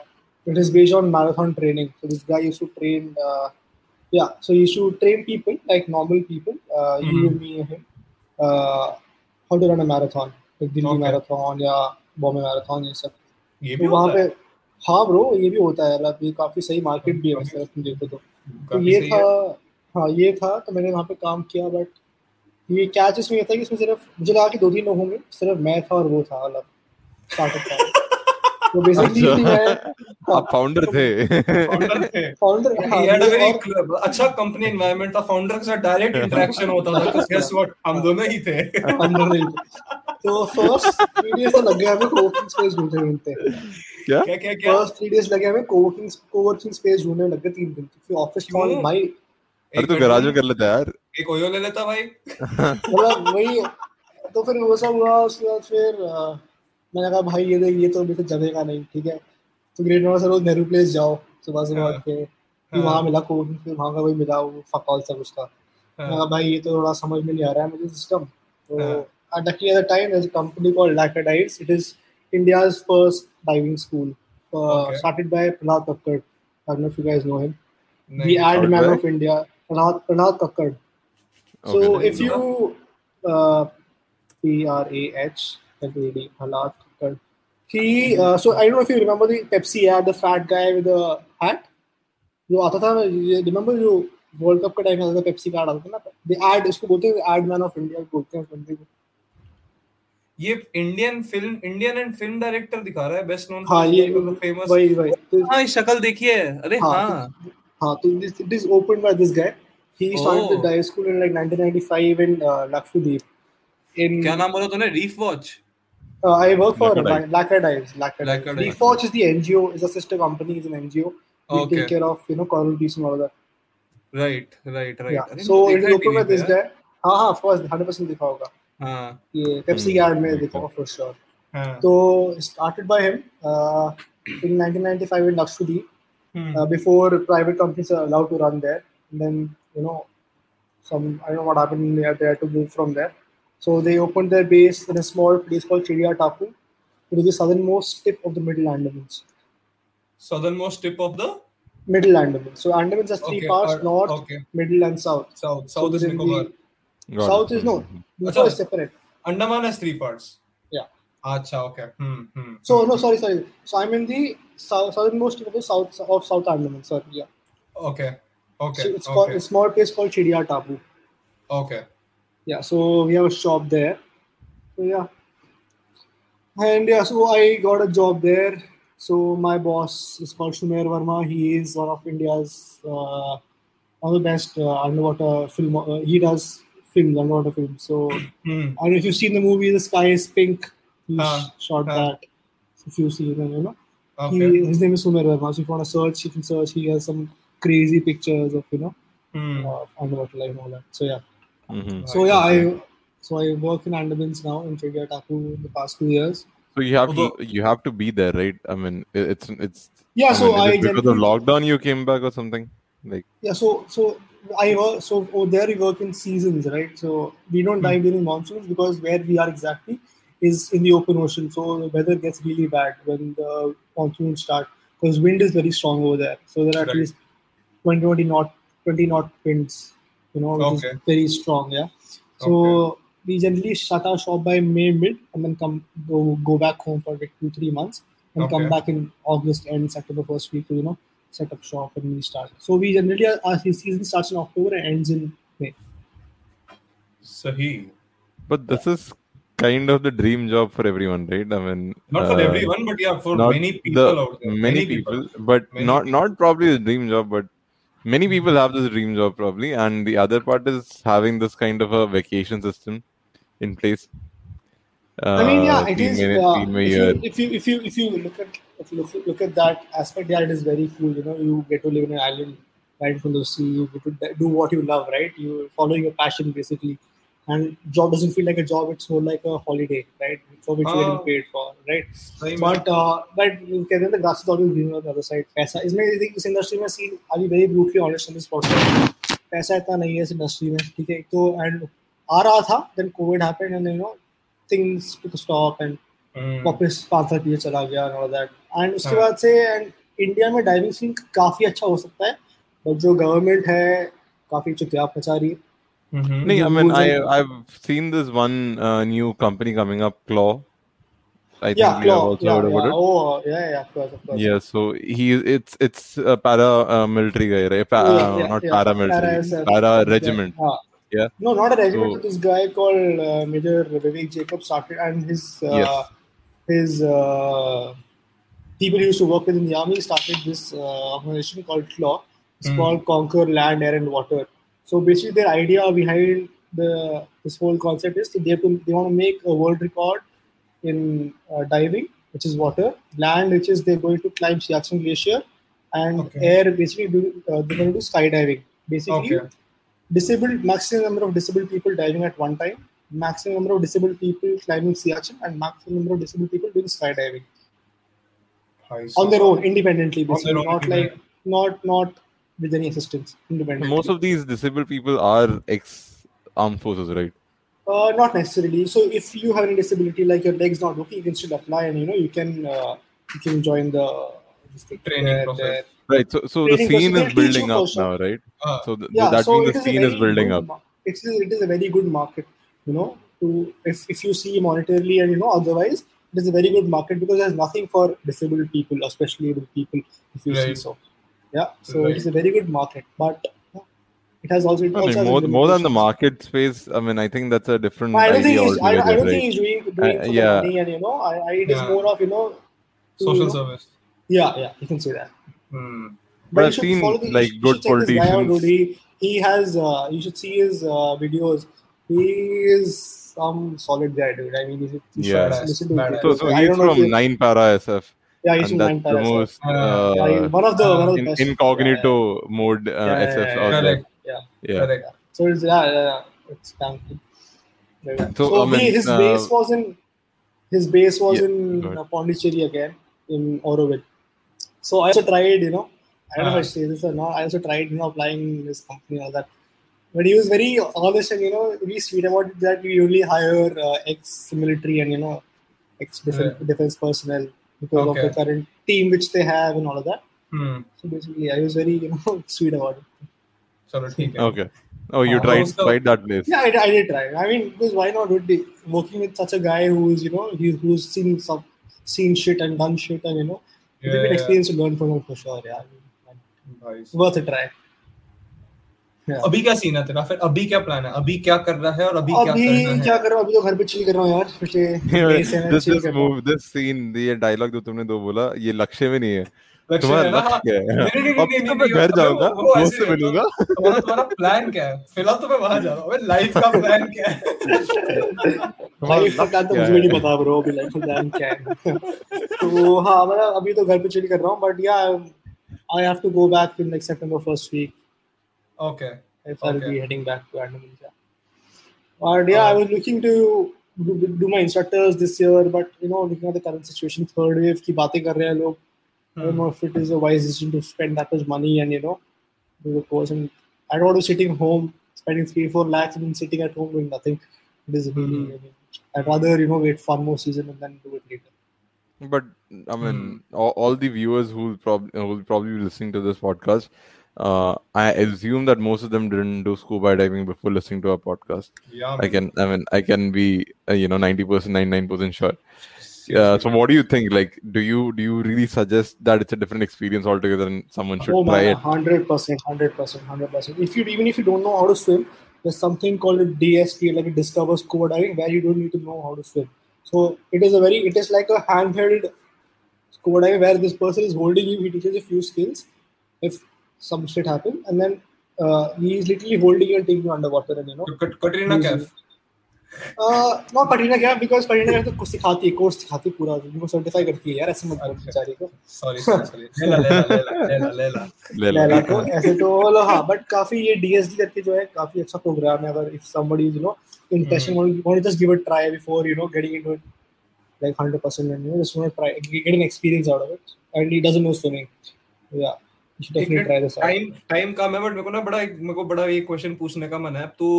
it is based on marathon training. So this guy used to train, uh, yeah. So he used to train people like normal people, uh, mm-hmm. you, me, and him, uh, how to run a marathon, like Delhi okay. marathon या Bombay marathon ये सब ये भी तो वहाँ पे हाँ bro ये भी होता है मतलब ये काफ़ी सही मार्केट भी है वैसे तुम देखो तो तो ये था हाँ ये था तो मैंने वहाँ पे काम किया बट ये क्या इसमें था कि इसमें सिर्फ़ मुझे लगा कि दो तीन लोग होंगे सिर्फ़ मैं था और वो था मतलब स्टार्टअप था तो बेसिकली अच्छा। मैं आप फाउंडर थे। फाउंडर थे। फाउंडर ही हैड अ वेरी अच्छा कंपनी एनवायरनमेंट था। फाउंडर के साथ डायरेक्ट इंटरेक्शन होता था। तो गेस व्हाट हम दोनों ही थे। हम दोनों ही तो फ़र्स्ट थ्री डेज़ लग गया हमें कोवर्किंग स्पेस ढूँढने ढूंढते। क्या? क्या क्या क्या? फ़र्स्ट थ्री डेज़ लगे हमें कोवर्किंग कोवर्किंग स्पेस ढूँढने लग गए तीन दिन। फिर ऑफ़िस कॉल भाई। अरे तो गैराज में कर लेता यार। एक ओयो ले लेता भाई। मतलब वही तो फिर वो सब हुआ उसके बाद फिर मैंने कहा भाई ये देख ये तो अभी तक जमेगा नहीं ठीक है तो ग्रेट से रोज नेहरू प्लेस जाओ सुबह सुबह हाँ। उठ के फिर हाँ। वहाँ मिला कोड फिर वहाँ का कोई मिला वो फकॉल सब उसका हाँ भाई ये तो थोड़ा समझ में नहीं आ रहा है मुझे सिस्टम तो हाँ. and actually at the time there's a company called Lacquer Dives. It is India's first diving school. Uh, Okay. Started by Pranat Kakkad. I don't know if you guys know him. नहीं, The ad Started man by? of India, Pranat, Pranat Kakkad. So Okay. if you uh, P R A H L A D Pranat Kakkad. He uh, so I don't know if you remember the Pepsi ad, the fat guy with the hat. जो आता था remember जो world cup का time आता था Pepsi का ad आता था ना द एड इसको बोलते हैं एड मैन ऑफ़ इंडिया बोलते हैं बंदे को ये Indian film Indian and film director दिखा रहा है बेस्ट नोन हाँ ये फ़ेमस वही वही तो हाँ ये शक्ल देखिए अरे हाँ, हाँ हाँ तो this it is opened by this guy he started the Oh. dive school in like 1995 in uh, Lakshadweep in क्या नाम बोला तूने reef watch uh, I work for Lacquer Dives. Lacquer Dives Lacquer Lacquer Dives Dives. Reef Watch is the NGO is a sister company is an NGO we Okay. take care of you know coral reefs and all of that right right right yeah so it is opened by this guy हाँ हाँ of course 100% दिखा होगा हाँ ये Pepsi Hmm. ad में दिखा होगा for sure हाँ So started by him uh, in 1995 in Lakshadweep. Hmm, uh, before private companies are allowed to run there. And then you know, some I don't know what happened. They had, they had to move from there. So they opened their base in a small place called Chiria Tapu, which is the southernmost tip of the Middle Andamans. Southernmost tip of the Middle Andamans. So Andamans has three okay, parts: uh, north, okay. middle, and south. South, south so is Nicobar. The, south it. is no. Mm-hmm. Nicobar is separate. Andaman has three parts. Yeah. Acha, okay. Hmm, hmm, so hmm. no, sorry, sorry. So I'm in the south, southernmost tip of the south of South Andaman. Sorry, yeah. Okay. Okay. So it's okay. called a small place called Chiria Tapu. Okay yeah so we have a shop there. So yeah. And yeah so i got a job there. So my boss is called shumer verma he is one of india's uh, one of the best uh, underwater film uh, he does films underwater films. So hmm. I don't know if you've seen the movie the sky is pink. He Huh, shot huh. that. If you see it you know. Okay. he, his name is Sumer Verma. So if you want to search, you can search. He has some crazy pictures of you know uh, underwater life and all that. So yeah. Mhm. So yeah, I so I work in Andamans now in Taku in the past two years. So you have to you have to be there, right? I mean, it's it's. Yeah, so mean, I because of lockdown you came back or something? Like Yeah, so so I work so over there we work in seasons, right? So we don't dive during monsoons because where we are exactly is in the open ocean. So the weather gets really bad when the monsoons start because wind is very strong over there. So there are at least 20, 20 knot 20 knot winds, you know, which Okay. is very strong. Yeah. So we generally shut our shop by May mid and then come go go back home for like two three months and come back in August end September first week to you know set up shop and we start. So we generally our season starts in October and ends in May. Sahi. But this is kind of the dream job for everyone, right? I mean, Not for uh, everyone, but yeah, for many people the- out there. Many, people, but Many not people. not probably the dream job, but many people have this dream job probably and the other part is having this kind of a vacation system in place. Uh, i mean yeah uh, it is uh, if, you, if you if you look at if you look, look at that aspect yeah it is very cool you know you get to live in an island right from the sea you get to do what you love right? You follow your passion basically. And job doesn't feel like a job. It's more like a holiday, right? For which you're Ah. getting paid for, right? में. But uh, but कहते हैं the grass is always greener on the other side. पैसा इसमें इस industry में सी अभी very brutally honest on this podcast. पैसा इतना नहीं है इस इंडस्ट्री में ठीक है तो एंड आ रहा था then COVID happened and you know things took a stop and Hmm. वापस पाँच साल पीछे चला गया and all that and उसके हाँ. बाद से एंड इंडिया में डाइविंग सीन काफ़ी अच्छा हो सकता है बट जो गवर्नमेंट है काफ़ी चुतिया मचा रही है Mhm. No, I mean, I, I've seen this one uh, new company coming up, Claw. I think yeah you claw have also yeah, heard about yeah. it. oh yeah yeah of course of course Yeah, so he it's it's a para uh, military guy, right? Pa- Yeah, uh, yeah, not Para- para yeah. regiment. Ah. Yeah. No, not a regiment. So- this guy called uh, Major Vivek Jacob started, and his uh, Yes. his uh, people he used to work with in the army started this uh, organization called CLAW. It's Hmm. called Conquer Land, Air, and Water. So basically, their idea behind the this whole concept is to, they to, they want to make a world record in uh, diving, which is water, land, which is they're going to climb Siachen Glacier, and okay. air, basically, do, uh, they're going to do skydiving. Basically, okay. disabled maximum number of disabled people diving at one time, maximum number of disabled people climbing Siachen, and maximum number of disabled people doing skydiving. On their own, independently, basically, not like not not with any assistance independently. Most of these disabled people are ex armed forces, right? Uh, not necessarily. So if you have any disability, like your leg's not working, you can still apply, and you know you can uh, you can join the this Training uh, process. the- Right. So, so the scene process, is they'll building up also. now, right? Ah, So th- yeah, that so means the is a scene is very building good up. ma- It's a, it is a very good market, you know. To if if you see monetarily and you know otherwise, it is a very good market because there's nothing for disabled people, especially able people. If you see Right. so, yeah. So Right. it is a very good market, but it has also it I also mean, has more, its more than the market space. I mean, I think that's a different I don't idea think he's, I, I don't right? think he's doing doing Uh, for yeah. the money, and you know, I, I it is Yeah. more of you know, to, Social you know- service. Yeah, yeah, you can say that. Hmm. But you I've should seen, follow the- like, good should check this guy out, politicians- He, he has, uh, you should see his uh, videos. He is some solid guy, dude. I mean, you should, you should Yeah. listen to Badass. So, videos. so he's don't know if from Nine Para SF, Yeah, he's and from that's Nine the most Uh, uh, Yeah, one of the one of the in, best. incognito mode uh, Yeah, yeah, SF yeah, out. Correct. Yeah, Yeah. Correct. so it's yeah, yeah, yeah. it's damn. Yeah, yeah. So, So, I mean, he, his uh, base was in his base was Yeah, in go uh, Pondicherry again in Auroville. So I also tried, you know, I don't know if I say this or not. I also tried, you know, applying in his company and all that. But he was very honest and you know very sweet about it that we only hire uh, ex-military and you know ex-defense defense personnel because okay. of the current team which they have and all of that. Hmm. So basically, I was very you know sweet about it. Okay. Oh, you uh, tried so, tried that place. Yeah, I, I, did try. I mean, because why not? Would be working with such a guy who is you know he, who's seen some seen shit and done shit and you know yeah, it's a good experience to learn from him for sure. Yeah, nice. worth a try. Yeah. अभी क्या scene है तेरा? फिर अभी क्या plan है? अभी क्या कर रहा है और अभी क्या अभी करना क्या कर रहा हूँ? अभी तो घर पे चिल कर रहा हूँ यार। पिछले days से मैं this chill this कर रहा हूँ। move this scene ये डायलॉग जो तुमने दो बोला ये लक्ष्य में नहीं है। तुम्हारा है ना? हाँ। है। नहीं, नहीं, नहीं, अब नहीं, तो मैं घर जाऊँगा वो- वो दोस्त ऐसे से मिलूँगा। तुम्हारा तुम्हारा प्लान क्या है? फ़िलहाल तो मैं वहाँ जा रहा हूँ। अबे लाइफ का प्लान क्या है? तुम्हारा का तो मुझे नहीं पता ब्रो अभी लाइफ का प्लान क्या है? तो हाँ मतलब अभी तो घर पे चिल कर रहा हूँ बट या I have to go back in like September first week Okay if I'll Okay. be heading back to Andalusia. But yeah, I was looking to do, do my instructors this year, but you know, looking at the current situation, third wave की बातें कर रहे हैं लोग. I don't know if it is a wise decision to spend that much money and you know do the course. And I don't want to be sitting home spending three four lakhs and then sitting at home doing nothing. It is really. Mhm. I mean, I'd rather you know wait for one more season and then do it later. But I mean, Hmm. all, all the viewers who will probably who will probably be listening to this podcast, uh, I assume that most of them didn't do scuba diving before listening to our podcast. या I can, I mean, I can be, uh, you know, ninety percent, ninety nine percent sure. Yeah. So, what do you think? Like, do you do you really suggest that it's a different experience altogether, and someone should oh try man, it? hundred percent, hundred percent, hundred percent. If you even if you don't know how to swim, there's something called a DSP, like a Discover Scuba Diving, where you don't need to know how to swim. So it is a very, it is like a handheld scuba diving where this person is holding you. He teaches you a few skills if some shit happens, and then uh, he is literally holding you and taking you underwater, and you know. Katrina Kaif Uh, not Katrina Kaif because Katrina Kaif तो कुछ सिखाती है course सिखाती है पूरा उनको certify करती है यार ऐसे मत बोल अच्छा। बेचारी को सॉरी सॉरी लेला लेला लेला लेला लेला ले लैला लो। को ऐसे तो बोलो हाँ बट काफ़ी ये डीएसडी करके जो है काफ़ी अच्छा प्रोग्राम है अगर if somebody is you know interested want want to just give it a try before you know getting into it like 100% and you know just want to try get an experience out of it and he doesn't know swimming yeah you should definitely try this out. Time time कम है but मेरे को ना बड़ा मेरे को बड़ा ये question पूछने का मन है। तू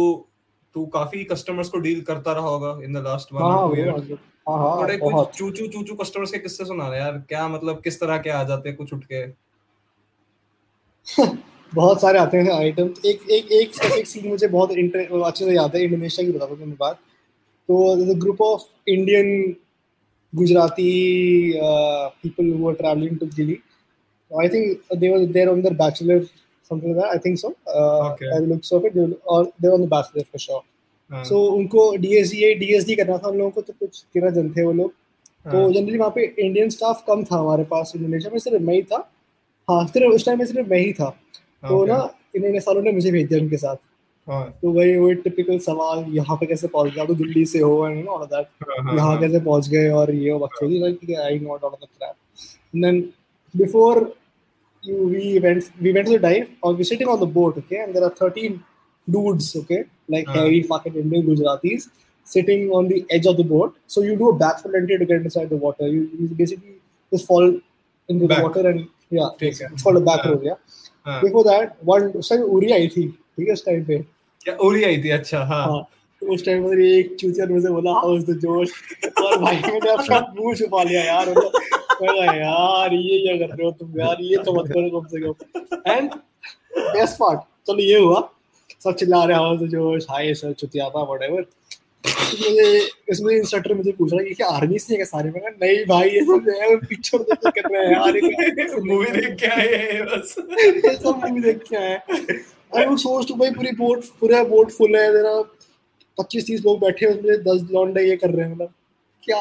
तू काफ़ी कस्टमर्स को डील करता रहा होगा इन द लास्ट वन हाँ और टू हाँ ईयर हाँ हाँ थोड़े कुछ बहुत। चूचू चूचू कस्टमर्स के किस्से सुना रहे यार। क्या मतलब किस तरह के आ जाते हैं कुछ उठ के? बहुत सारे आते हैं आइटम एक एक एक स्पेसिफिक सीन मुझे बहुत अच्छे से याद है इंडोनेशिया की बताता हूँ मैं बात। तो group of Indian Gujarati people who are travelling to Delhi I think they were there on their bachelor something like that. I think so. Uh, Okay. by the looks of it they were, or they were on the bachelor for sure. हाँ, so उनको DSD DSD करना था हम लोगों को तो कुछ तेरह जन थे वो लोग। तो हाँ, जनरली वहाँ पे इंडियन स्टाफ कम था हमारे पास इंडोनेशिया में सिर्फ़ मैं ही था। हाँ सिर्फ़ उस टाइम में सिर्फ़ मैं ही था। तो ना इन इन सालों ने मुझे भेज दिया उनके साथ। हाँ, तो वही वही टिपिकल सवाल यहाँ पे कैसे पहुँच गया तो दिल्ली से हो एंड ऑल दैट यहाँ कैसे पहुँच गए और ये बकचोदी like I not all the crap then before you we went we went to the dive or we're sitting on the boat okay and there are 13 dudes okay like Uh. heavy fucking indian gujaratis sitting on the edge of the boat so you do a backflip entry to get inside the water you, you basically just fall into Back. the water and Yeah, ठीक it's, है। it's called a back हाँ। road. Yeah. हाँ Before that, one उस time Uri आई थी ठीक है उस time पे क्या उड़ी आई थी अच्छा हाँ हाँ तो उस टाइम पर एक चूतिया ने मुझे बोला हाउस द जोश और भाई मैंने अपना मुंह छुपा लिया यार मतलब मैं यार ये क्या कर रहे हो तुम? यार ये तो मत करो कम से कम. एंड बेस्ट पार्ट चलो ये हुआ। सब चिल्ला रहे जोश हाय सर चुतिया था व्हाटएवर मुझे इसमें इंस्ट्रक्टर मुझे पूछ रहा है कि आर्मी से है क्या सारे मैं? नहीं भाई ये सब है पिक्चर देख के कर रहे हैं यार मूवी देख के आए हैं बस। ये सब मूवी देख के आए आई वो सोच तो भाई पूरी बोट पूरा बोट फुल है जरा पच्चीस तीस लोग बैठे हैं उसमें दस लौंडे ये कर रहे हैं मतलब। क्या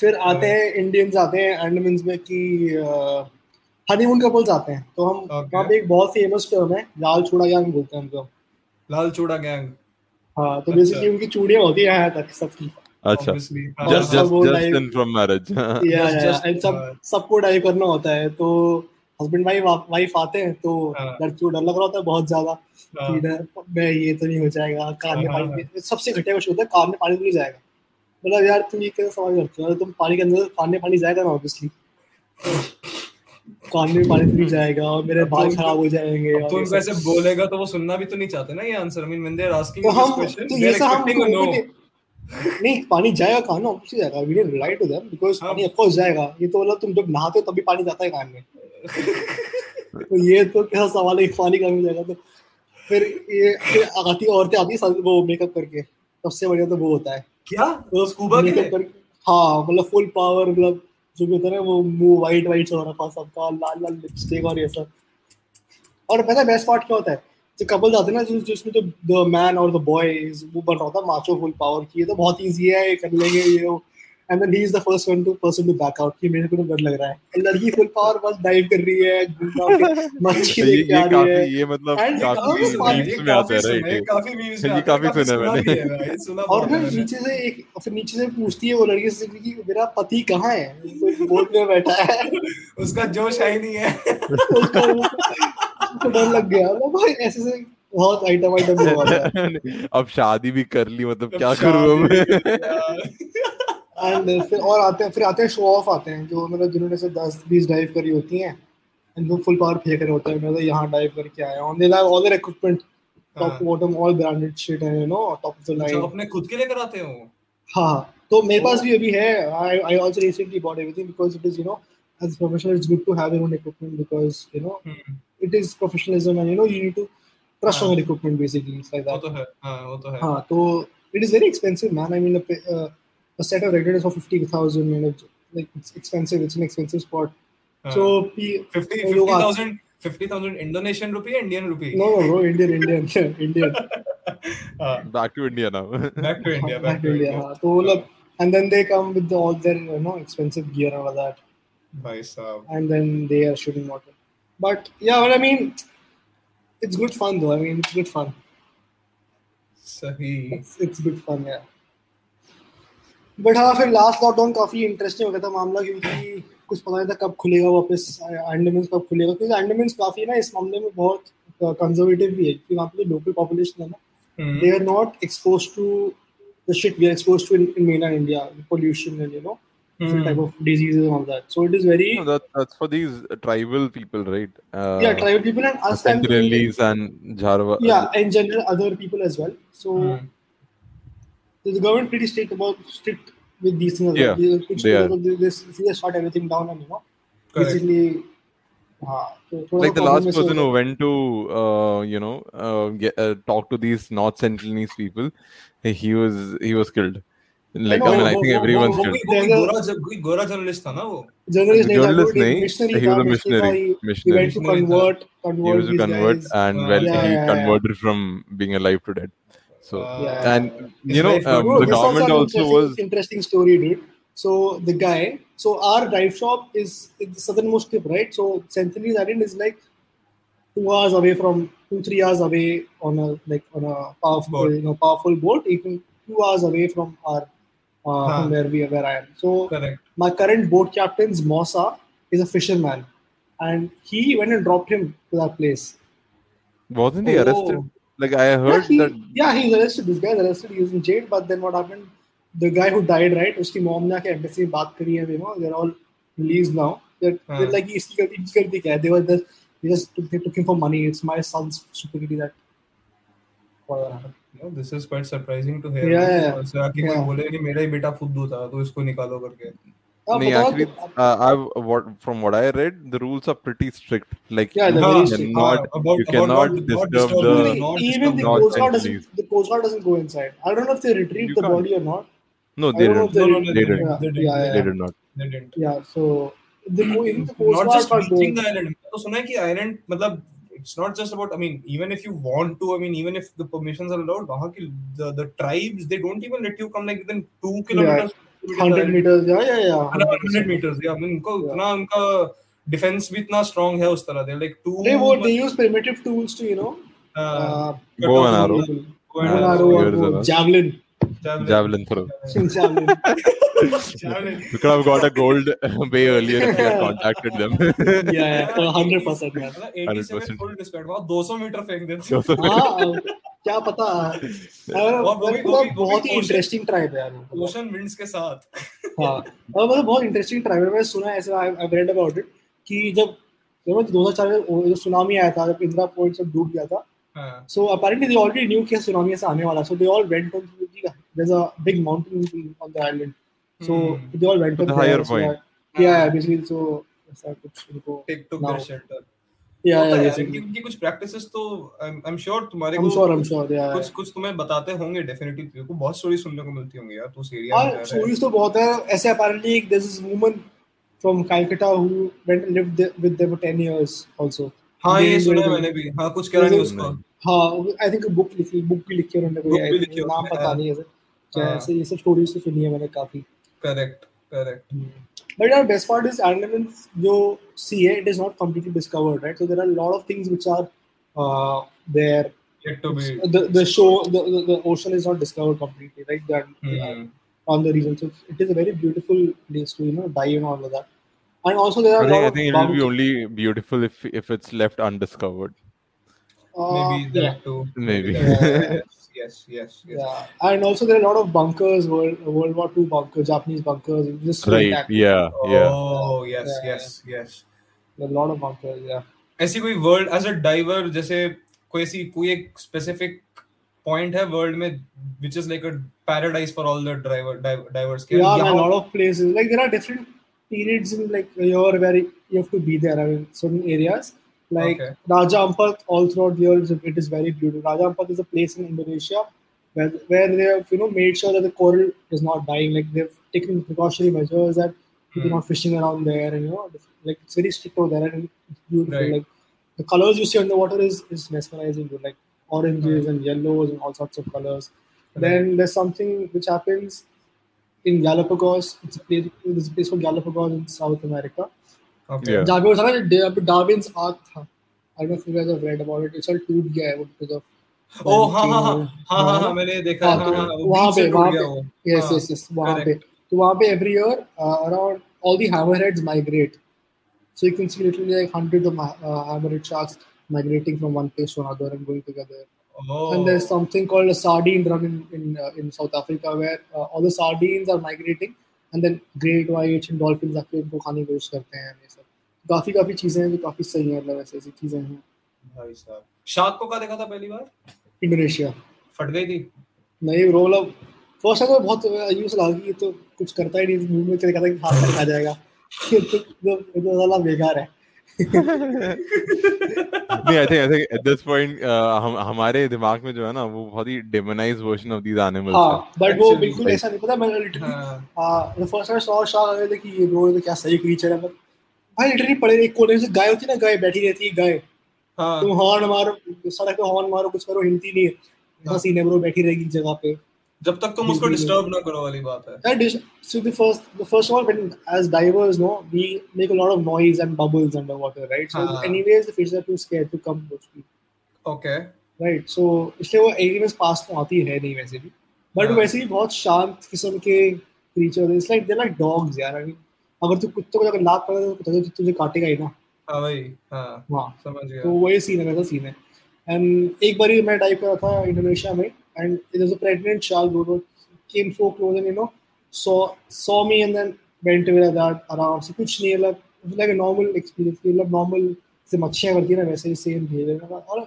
फिर आते हैं इंडियंस आते हैं अंडमान्स में कि हनीमून कपल्स आते हैं। तो हम. वहाँ पे एक बहुत फ़ेमस टर्म है लाल चूड़ा गैंग बोलते हैं उनको। लाल चूड़ा गैंग। हाँ तो अच्छा। बेसिकली उनकी चूड़ियाँ होती है यहाँ तक सबकी। अच्छा। हाँ, हाँ, वो just like- in from marriage या just, एंड सब हाँ। सबको डाइव करना होता है। तो हस्बैंड वाइफ वाइफ आते हैं तो हाँ। लड़की को डर लग रहा होता है बहुत ज़्यादा हाँ, कि डर मैं ये तो नहीं हो जाएगा कान में हाँ, पानी सबसे घटिया कुछ होता है कान में पानी तो नहीं जाएगा। मतलब यार तुम ये कैसे सवाल करते हो? तुम पानी के अंदर कान में पानी जाएगा ना ऑब्वियसली कान में पानी तो नहीं जाएगा और मेरे तो बाल खराब हो जाएँगे तो उनको ऐसे बोलेगा तो वो सुनना भी तो नहीं चाहते ना ये answer mean when they are asking to this question तो ये सब हम नो नहीं पानी जाएगा कान में ऑब्वियसली जाएगा। We don't rely to them because. पानी ऑफ़ कोर्स जाएगा। ये तो मतलब तुम जब नहाते हो तभी पानी जाता है कान में? तो ये तो क्या सवाल है पानी कहाँ में जाएगा? तो फिर ये फिर आती औरतें आती वो मेकअप करके। सबसे बढ़िया तो वो होता है। क्या? स्कूबा के हाँ मतलब फुल पावर मतलब जो भी होता है वो मुँह वाइट वाइट हो रखा सबका लाल लाल लिपस्टिक और ये सब। और पता है बेस्ट पार्ट क्या होता है? जो कपल जाते हैं ना जिस जिसमें जो द मैन और द बॉय वो बन रहा होता है माचो फुल पावर की। ये तो बहुत ईजी है ये कर लेंगे ये and then he is the first one to person to back out कि मेरे को तो डर लग रहा है। लड़की फुल पावर बस डाइव कर रही है। मच्छी ये देख के ये आ रही काफ़ी है। ये मतलब काफ़ी ये में आता है राइट काफ़ी मीम्स में ये है, काफ़ी सुना है मैंने। और फिर नीचे से एक फिर नीचे से पूछती है वो लड़की से कि मेरा पति कहाँ है? तो बोट में बैठा है। उसका जोश है ही नहीं है। डर लग गया। मतलब भाई ऐसे से बहुत आइटम आइटम अब शादी भी कर ली मतलब क्या करूँ यार। एंड फिर और आते हैं फिर आते हैं शो ऑफ़ आते हैं जो मतलब जिन्होंने से दस बीस डाइव करी होती हैं एंड वो फुल पावर फेंक रहे होते हैं मैं तो यहाँ डाइव करके आया हूँ। They have all their equipment top to bottom all branded shit है you know top of the line अपने खुद के लिए कराते हो हाँ तो मेरे पास भी अभी है I I also recently bought everything because it is you know as a professional it's good to have your own equipment because you know hmm, it is professionalism and you know you need to trust on your equipment basically it's like वो that तो है हाँ वो तो है। हाँ तो it is very expensive man. I mean a, uh, a set of regulators for 50,000 and it's, like, it's expensive. It's an expensive spot. Uh, so, P- 50,000 50, 50, Indonesian rupee, Indian rupee. No, no, Indian, Indian, Indian. Uh, back to India now. back to India. Back, back to India. India. So, look, and then they come with the, all their you know expensive gear and all that. Nice. And then they are shooting water. But yeah, but I mean, it's good fun though. I mean, it's good fun. Sahi. It's, it's good fun, yeah. But हाँ फिर last lockdown काफ़ी interesting हो गया था मामला क्योंकि कुछ पता नहीं था कब खुलेगा वापस अंडमान कब खुलेगा क्योंकि अंडमान काफ़ी ना इस मामले में बहुत कंजर्वेटिव भी है क्योंकि वहाँ पे जो लोकल पॉपुलेशन है ना hmm, they are not exposed to the shit we are exposed to in, in mainland India, pollution and you know Hmm. type of diseases and all that. So it is very no, that, that's for these tribal people right uh, yeah tribal people and us and and Jharwa yeah in general other people as well so hmm, the the government pretty strict about strict with these things as Yeah, well. They, कुछ they are. लोग- they, they, they shut everything down and you know Correct. basically हाँ, तो थोड़ा like the problem last ऐसे हो person who गया। went to uh, you know uh, get, uh, talk to these North Sentinelese people he was he was killed like know, I mean I वो- think वो- everyone's वो killed कोई वो कोई There's a- गोरा ज- कोई गोरा जर्नलिस्ट था ना वो journalist नहीं था, journalist वो एक nahi, missionary he was था, a missionary था, missionary, he- he missionary. went to Missionary था. convert he convert was a these convert guys and Uh, well yeah, he yeah, yeah. converted from being alive to dead so yeah. and you know um, the this government also was interesting story, dude. So the guy, so our drive shop is in the southernmost tip, right? So Centennial Island is like two hours away from two three hours away on a like on a powerful boat. you know powerful boat, even two hours away from our uh, huh. from where we where I am. So Correct. my current boat captain's Mosa is a fisherman, and he went and dropped him to that place. Wasn't he oh. arrested? Like I heard yeah, he, that yeah, he's arrested. This guy's arrested. He was in jail. But then what happened? The guy who died, right? उसकी mom ने आके embassy में बात करी है, you know, they're all released now. They're, हाँ. they're like इसकी गलती इसकी गलती क्या है? They were just they just took, they took him for money. It's my son's stupidity that. whatever happened. No, this is quite surprising to hear. Yeah, yeah, yeah. ऐसा कि कोई Yeah. बोले कि मेरा ही बेटा फुद्दू था तो इसको निकालो करके हाँ, नहीं, बताओ actually, तो- uh, I've what from what I read, the rules are pretty strict. Like Yeah, they're you very हाँ, strict. cannot, हाँ, about- you about cannot not- not disturb disturb the. the- Even not the disturb not coast guard sent doesn't the coast guard doesn't go inside. I don't know if they retrieved You the can't. body or not. No, I they don't know didn't. if No, they, no, no, They they didn't. Yeah, They didn't. yeah, They yeah. did not. They didn't. Yeah, so the, even the coast not guard just can't go. reaching the island. तो सुना है कि island मतलब it's not just about. I mean, even if you want to, I mean, even if the permissions are allowed, वहाँ की the the tribes they don't even let you come like within two kilometers. Hundred metre उनको इतना defence भी इतना strong है उस तरह like throw javelin because got a gold way earlier we had contacted them yeah 100% मतलब 87 full डिस्पेट wow 200 metre फेंक देते हाँ हाँ, क्या पता मतलब भी बहुत ही इंटरेस्टिंग ट्राइब है यार ओशन विंड्स के साथ हाँ मतलब बहुत इंटरेस्टिंग ट्राइब है मैंने सुना है ऐसा आई रेड अबाउट इट कि जब जब 2004 में सुनामी आया था जब इंदिरा पॉइंट सब डूब गया था हाँ So apparently they already knew कि सुनामी ऐसा आने वाला. So they all went on to the, there's a big mountain on the island. So Hmm. they all went To on the higher point. that- yeah, yeah, basically ऐसा कुछ उनको take to. There shelter है कुछ practices तो I am sure तुम्हारे I'm को sure, I'm sure. Yeah. कुछ कुछ तुम्हें बताते होंगे डेफिनेटली तेरे को बहुत स्टोरी सुनने को मिलती होंगी यार तू उस एरिया में हाँ है stories तो बहुत है. ऐसे apparently there's this woman from Calcutta who went and lived there, with them for 10 years also. हाँ ये सुना है मैंने भी हाँ कुछ कह रहा नहीं उसको हाँ आई थिंक बुक लिखी बुक भी लिखी उन्होंने कोई है नाम पता हाँ। नहीं ऐसे हाँ। ऐसे ये सब स्टोरीज तो सुनी है मैंने काफ़ी correct Correct. But yeah, best part is Andaman's you see eh, it is not completely discovered, right? So there are a lot of things which are uh, there. Yet to be. The, the show the, the, the ocean is not discovered completely, right? That mm-hmm. on the reason, so it is a very beautiful place to you know dive and all of that. And also there are. I think, I think it will be only beautiful if if it's left undiscovered. Uh, maybe that yeah. too. Maybe. Yeah. yes yes yes yeah. And also there are a lot of bunkers, World World War Two bunkers, Japanese bunkers. Just so Right. intact. Yeah. Yeah. oh yes Yeah. yes yes There are a lot of bunkers. Yeah. ऐसी कोई world as a driver जैसे कोई ऐसी कोई एक specific point है world में which is like a paradise for all the driver div- divers के Yeah, man, a यहाँ- lot of places. Like there are different periods in like a year where you have to be there. I mean, certain areas. Like Okay. Raja Ampat, all throughout the year, it is very beautiful. Raja Ampat is a place in Indonesia where where they have you know made sure that the coral is not dying. Like they've taken precautionary measures that people Hmm. are not fishing around there, and you know, like it's very strict over there, and it's beautiful. Right. Like the colors you see on underwater is is mesmerizing. Dude. Like oranges and yellows and all sorts of colors. Then there's something which happens in Galapagos. It's a place, there's a place called Galapagos in South America. Okay. Yeah. जहाँ पे वो था ना जहाँ पे Darwin's ark था. I don't know if you guys have read about it. It's all टूट गया है वो because of. ओ हाँ हाँ हाँ हाँ हाँ हाँ मैंने देखा है, हाँ, हाँ तो हाँ वो वहाँ बीच से पे टूट वहाँ गया पे वो yes हाँ, yes yes वहाँ पे correct. तो वहाँ पे every year uh, around all the hammerheads migrate. So you can see literally like hundreds of ma- uh, hammerhead sharks migrating from one place to another and going together. Oh. And there's something called a sardine run in in, uh, in South Africa where uh, all the sardines are migrating and then great whites and dolphins आके उनको खाने की कोशिश करते हैं ये सब काफ़ी काफ़ी चीज़ें हैं जो काफ़ी सही हैं मतलब ऐसी ऐसी चीज़ें हैं। भाई साहब। शार्क को कहाँ देखा था पहली बार? इंडोनेशिया। फट गई थी? नहीं रोल अब फ़र्स्ट टाइम तो बहुत यूज़ लगा कि ये तो कुछ करता ही नहीं मुँह में चले कहता कि हाथ में आ जाएगा। ये तो तो- ये तो साला बेकार है। नहीं I think I think at this point हम हमारे दिमाग में जो है ना वो बहुत ही demonise version of these animals हाँ बट वो बिल्कुल ऐसा नहीं पता मैंने लिटरली हाँ। The first time saw shark आए कि ये ब्रो ये तो क्या सही क्रीचर है बट भाई लिटरली पड़े एक कोने से गाय होती है ना गाय बैठी रहती है गाय हाँ तुम हॉर्न मारो सड़क पे हॉर्न मारो कुछ करो हिलती नहीं है हाँ। सीन है ब्रो बैठी रहेगी जगह पे जब तक तुम उसको। डिस्टर्ब ना करो वाली बात है the first, the first of all, when as divers, no, we make a lot of noise and bubbles underwater, right? So, हाँ. anyways, the fishes are too scared to come close to you, okay right? So, इसलिए वो anyways पास तो आती है नहीं वैसे भी, हाँ. वैसे भी बहुत शांत किस्म के creatures. It's like they're like dogs, यार. I mean, अगर तू कुत्ते को अगर लात पड़े तो कुत्ता तो तुझे काटेगा ही ना। हाँ भाई हाँ वहाँ समझ गया। तो वही सीन है वैसा सीन है। एंड एक बार मैं डाइव कर रहा था इंडोनेशिया में and it was a pregnant shark bro came so close and you know saw saw me and then went away like that आराम से। कुछ नहीं मतलब it was like a normal experience मतलब से मच्छियाँ करती है ना वैसे ही सेम बिहेवियर और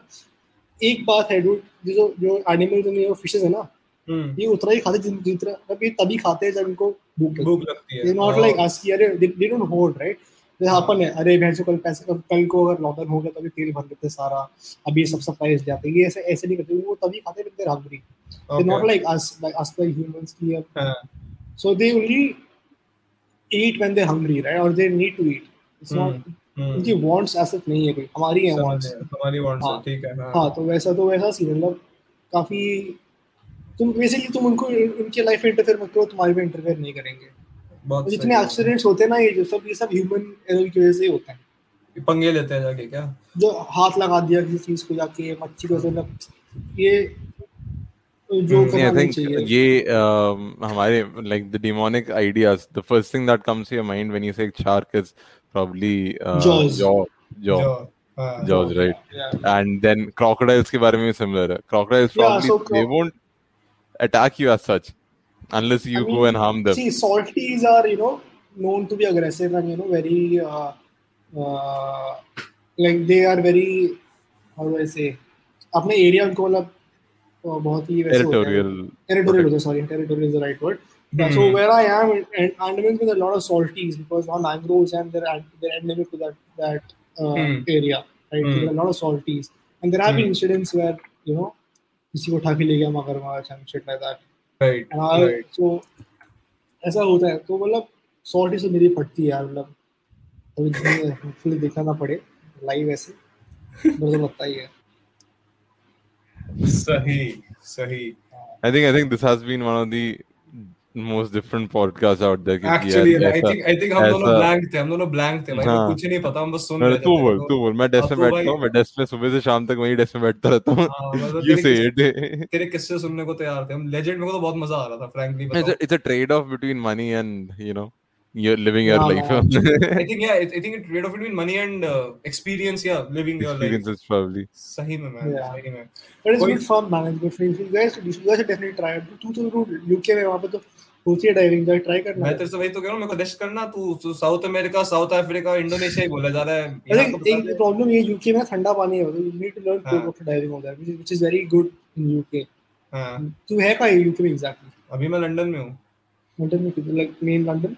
एक बात है डूड जो जो एनिमल्स में जो फिशेस है ना ये उतना ही खाते जिन जितना मतलब ये तभी खाते हैं जब इनको भूख लगती भूख लगती है। नॉट लाइक अस कि अरे दे डोंट होल्ड राइट जैसे अपन है अरे भैंस को कल पैसे कल, कल को अगर लॉकडाउन हो गया तो अभी तेल भर लेते सारा अभी ये सब सप्लाईज जाते ये ऐसे ऐसे नहीं करते वो तभी खाते हैं जब they're hungry they're not like us like us like humans की अब हाँ, they only eat when they're hungry right? Or they need to eat. It's not हम्म, उनकी wants ऐसा नहीं है कोई। हमारी है गया, हमारी है, हाँ। ठीक है हाँ। हाँ तो वैसा तो वैसा सीन मतलब काफ़ी तुम बेसिकली तुम उनको उनके लाइफ में इंटरफेयर मत करो तुम्हारी में इंटरफेयर नहीं करेंगे बहुत तो जितने। एक्सीडेंट्स होते हैं ना ये जो सब ये सब ह्यूमन एरर की वजह से ही होते हैं पंगे लेते हैं जाके क्या जो हाथ लगा दिया किसी चीज़ को जाके मच्छी को मतलब ये जो Hmm, करना नहीं चाहिए ये um, हमारे like the demonic ideas. The first thing that comes to your mind when you say shark is probably uh, Jaws. jaw, jaw, जो हाँ jaws, right? Yeah. And then crocodiles के बारे में भी similar है. Crocodiles Yeah, probably so they won't attack you as such unless you I go mean, and harm them. See, salties are you know known to be aggressive and you know very uh, uh, like they are very how do I say अपने area उनको मतलब uh, बहुत ही वैसे होते हैं Territorial. territorial होता है sorry territorial is the right word Yeah, so Hmm. where I am and Andamans with a lot of salties because now mangroves and they're an- they're endemic to that that uh, Hmm. area right Hmm. there are a lot of salties and there have been Hmm. incidents where you know किसी को उठा के ले गया मगरमच्छ and shit like that right right so ऐसा होता है। तो मतलब सॉल्टी से मेरी पड़ती है यार मतलब अभी फुल देखना ना पड़े लाइव ऐसे। मुझे तो लगता ही है। सही सही। I think I think this has been one of the most different podcasts out there. I ऐसा- थिंक आई थिंक हम दोनों ऐसा- थे हम दोनों ब्लैंक थे भाई हाँ। कुछ नहीं पता हम बस सुन रहे थे तू बोल तू बोल मैं डेस्क में तो बैठता हूँ मैं डेस्क में सुबह से शाम तक वही डेस्क में बैठता रहता हूँ हाँ, मतलब you तेरे किस्से- सुनने को तैयार थे हम लेजेंड मेरे को तो बहुत मज़ा आ रहा था frankly it's a trade off between money and you know you're living your Yeah, life I think yeah it, I think it trade off between money and uh, experience yeah living your life experiences probably सही में man Yeah. सही में But it's good fun man it's good fun you guys you guys should definitely try it तू तो root UK में वहाँ पे तो होती है डाइविंग जाके ट्राई करना मैं तेरे से वही तो कह रहा हूँ मेरे को देश करना तू तू South America South Africa Indonesia ही बोला जा रहा है I यहाँ think तो बता एक। प्रॉब्लम ये यूके में ठंडा पानी है you need to learn हाँ. cold water diving over there which is, which is very good in UK हाँ तू है कहाँ यूके में exactly अभी मैं लंदन में हूँ लंदन में किधर like main London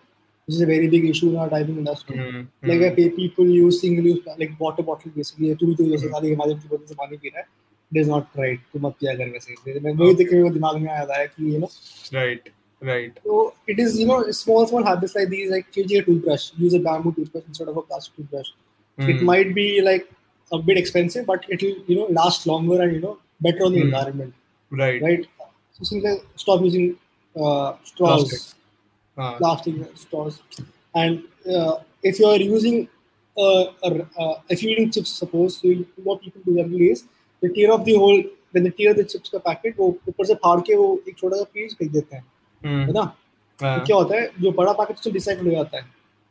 which is a very big issue in our diving industry hmm, like hmm, I pay people use single use like water bottle basically तू भी तो जैसे खाली हिमालय की बोतल से पानी पी रहा है it is not right तू मत पिया कर वैसे मैं वही देख के मेरे को दिमाग में आया था कि you know right right so it is you know small small habits like these like changing a toothbrush use a bamboo toothbrush instead of a plastic toothbrush it hmm, might be like a bit expensive but it will you know last longer and you know better on the Hmm. environment right right? So since I stop using uh, straws, Plastic. हाँ plastic straws, and uh, if you are using uh, a, uh, if you're eating chips, suppose so you, what people do generally is they tear off the whole when they tear the chips का packet वो ऊपर से फाड़ के वो एक छोटा सा पीस फेंक देते हैं है हम्म, ना हाँ, तो क्या होता है जो बड़ा पैकेट तो रिसाइकल हो जाता है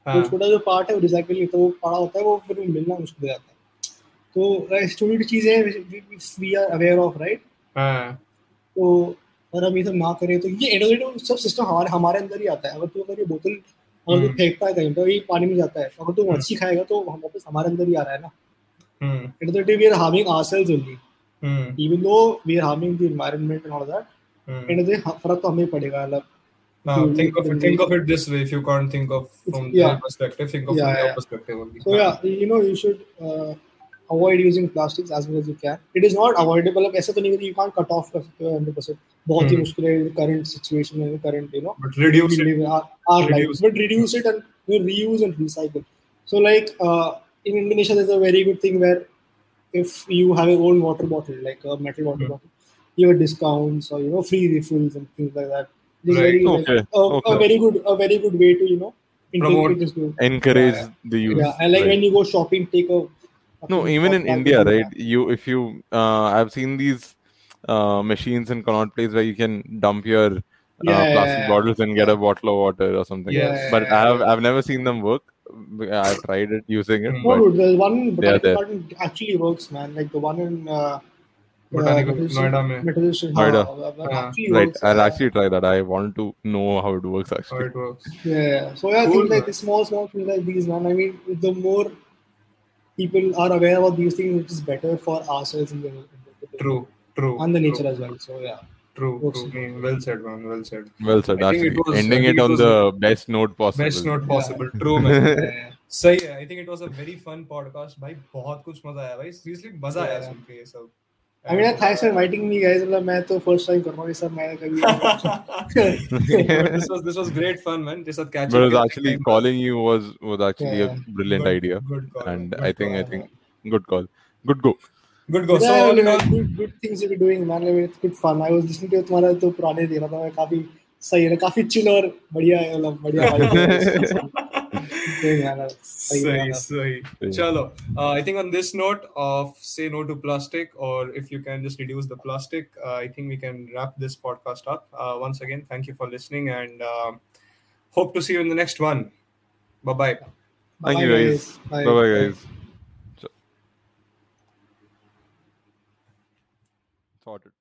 हाँ, तो छोटा जो पार्ट है वो रिसाइकल नहीं होता वो पड़ा होता है वो फिर मिलना मुश्किल हो जाता है तो छोटी छोटी चीज़ें we are aware of right हाँ, तो अगर हम ये सब ना करें तो ये एडोलेटो सब सिस्टम हमारे हमारे अंदर ही आता है। अगर तू अगर ये बोतल अगर तू हम्म। फेंकता है कहीं तो ये पानी में जाता है। अगर तू मच्छी खाएगा तो हम वापस हमारे अंदर ही आ रहा है ना। Hmm, एडोलेटो we are harming ourselves only hmm, even though we are harming the environment and all that hmm. And they फ़र्क तो हमें पड़ेगा मतलब if you think of it think of it this way if you can't think of from Yeah. their perspective think of Yeah, from your yeah. perspective only. So yeah, you know, you should uh, avoid using plastics as much as you can. It is not avoidable. अब ऐसा तो नहीं कि you can't cut off कर सकते हो 100%. बहुत ही Hmm. मुश्किल है current situation में current you know but reduce we it live our, our Reduce lives, but reduce it and you know, reuse and recycle. So like uh, in Indonesia, there's a very good thing where if you have your own water bottle, like a metal water Hmm. bottle, you have discounts or you know free refills and things like that. It's Right. very, like, Okay, a, a okay. very good a very good way to you know Promote. It is good. encourage Yeah. the use. Yeah, and like right? when you go shopping, take a. no, even in India, with you, right? You if you uh, I've seen these uh, machines in Connaught Place where you can dump your uh, Yeah, yeah, plastic yeah. bottles and get a bottle of water or something. Yes. But I have I've never seen them work. I've tried it using it. No, but dude, the one in They are Botanical. Garden actually works, man. Like the one in uh, Botanical- uh, Noida mein. Methodist, Noida. uh, that actually right, works, I'll yeah. actually try that. I want to know how it works actually. How it works. Yeah. So yeah, I Cool, think like man. small, small things like these, man. I mean, the more people are aware about these things, which is better for ourselves in the, in the True. True. and the true, nature as well. So yeah. True. True. Mm, Well said, man. Well said. Well said, I think actually. it was- Ending it it on the best note possible. Best note possible. Yeah. True, man. yeah. सही है I think it was a very fun podcast भाई बहुत कुछ मज़ा आया भाई seriously मज़ा आया. सुन के ये सब I mean, thanks for inviting me, guys. मतलब मैं तो first time कर रहा हूँ ये सब मैं कभी this was this was great fun man just at catching But it was up. actually calling you was was actually Yeah. a brilliant Good- idea, good call, and good I think I call. think good call, good go. good go so yeah, all in all good, good things you're doing, man. I mean, it's good fun. I was listening to तुम्हारा तो पुराने दे रहा था मैं काफ़ी सही है काफ़ी chill और बढ़िया है मतलब बढ़िया है। सही है, मतलब, सही है, सही मतलब। सही सही। चलो I think on this note of say no to plastic or if you can just reduce the plastic uh, i think we can wrap this podcast up uh, once again thank you for listening and uh, hope to see you in the next one bye bye Thank Bye, you guys. Bye. Bye bye guys. So- Sorted.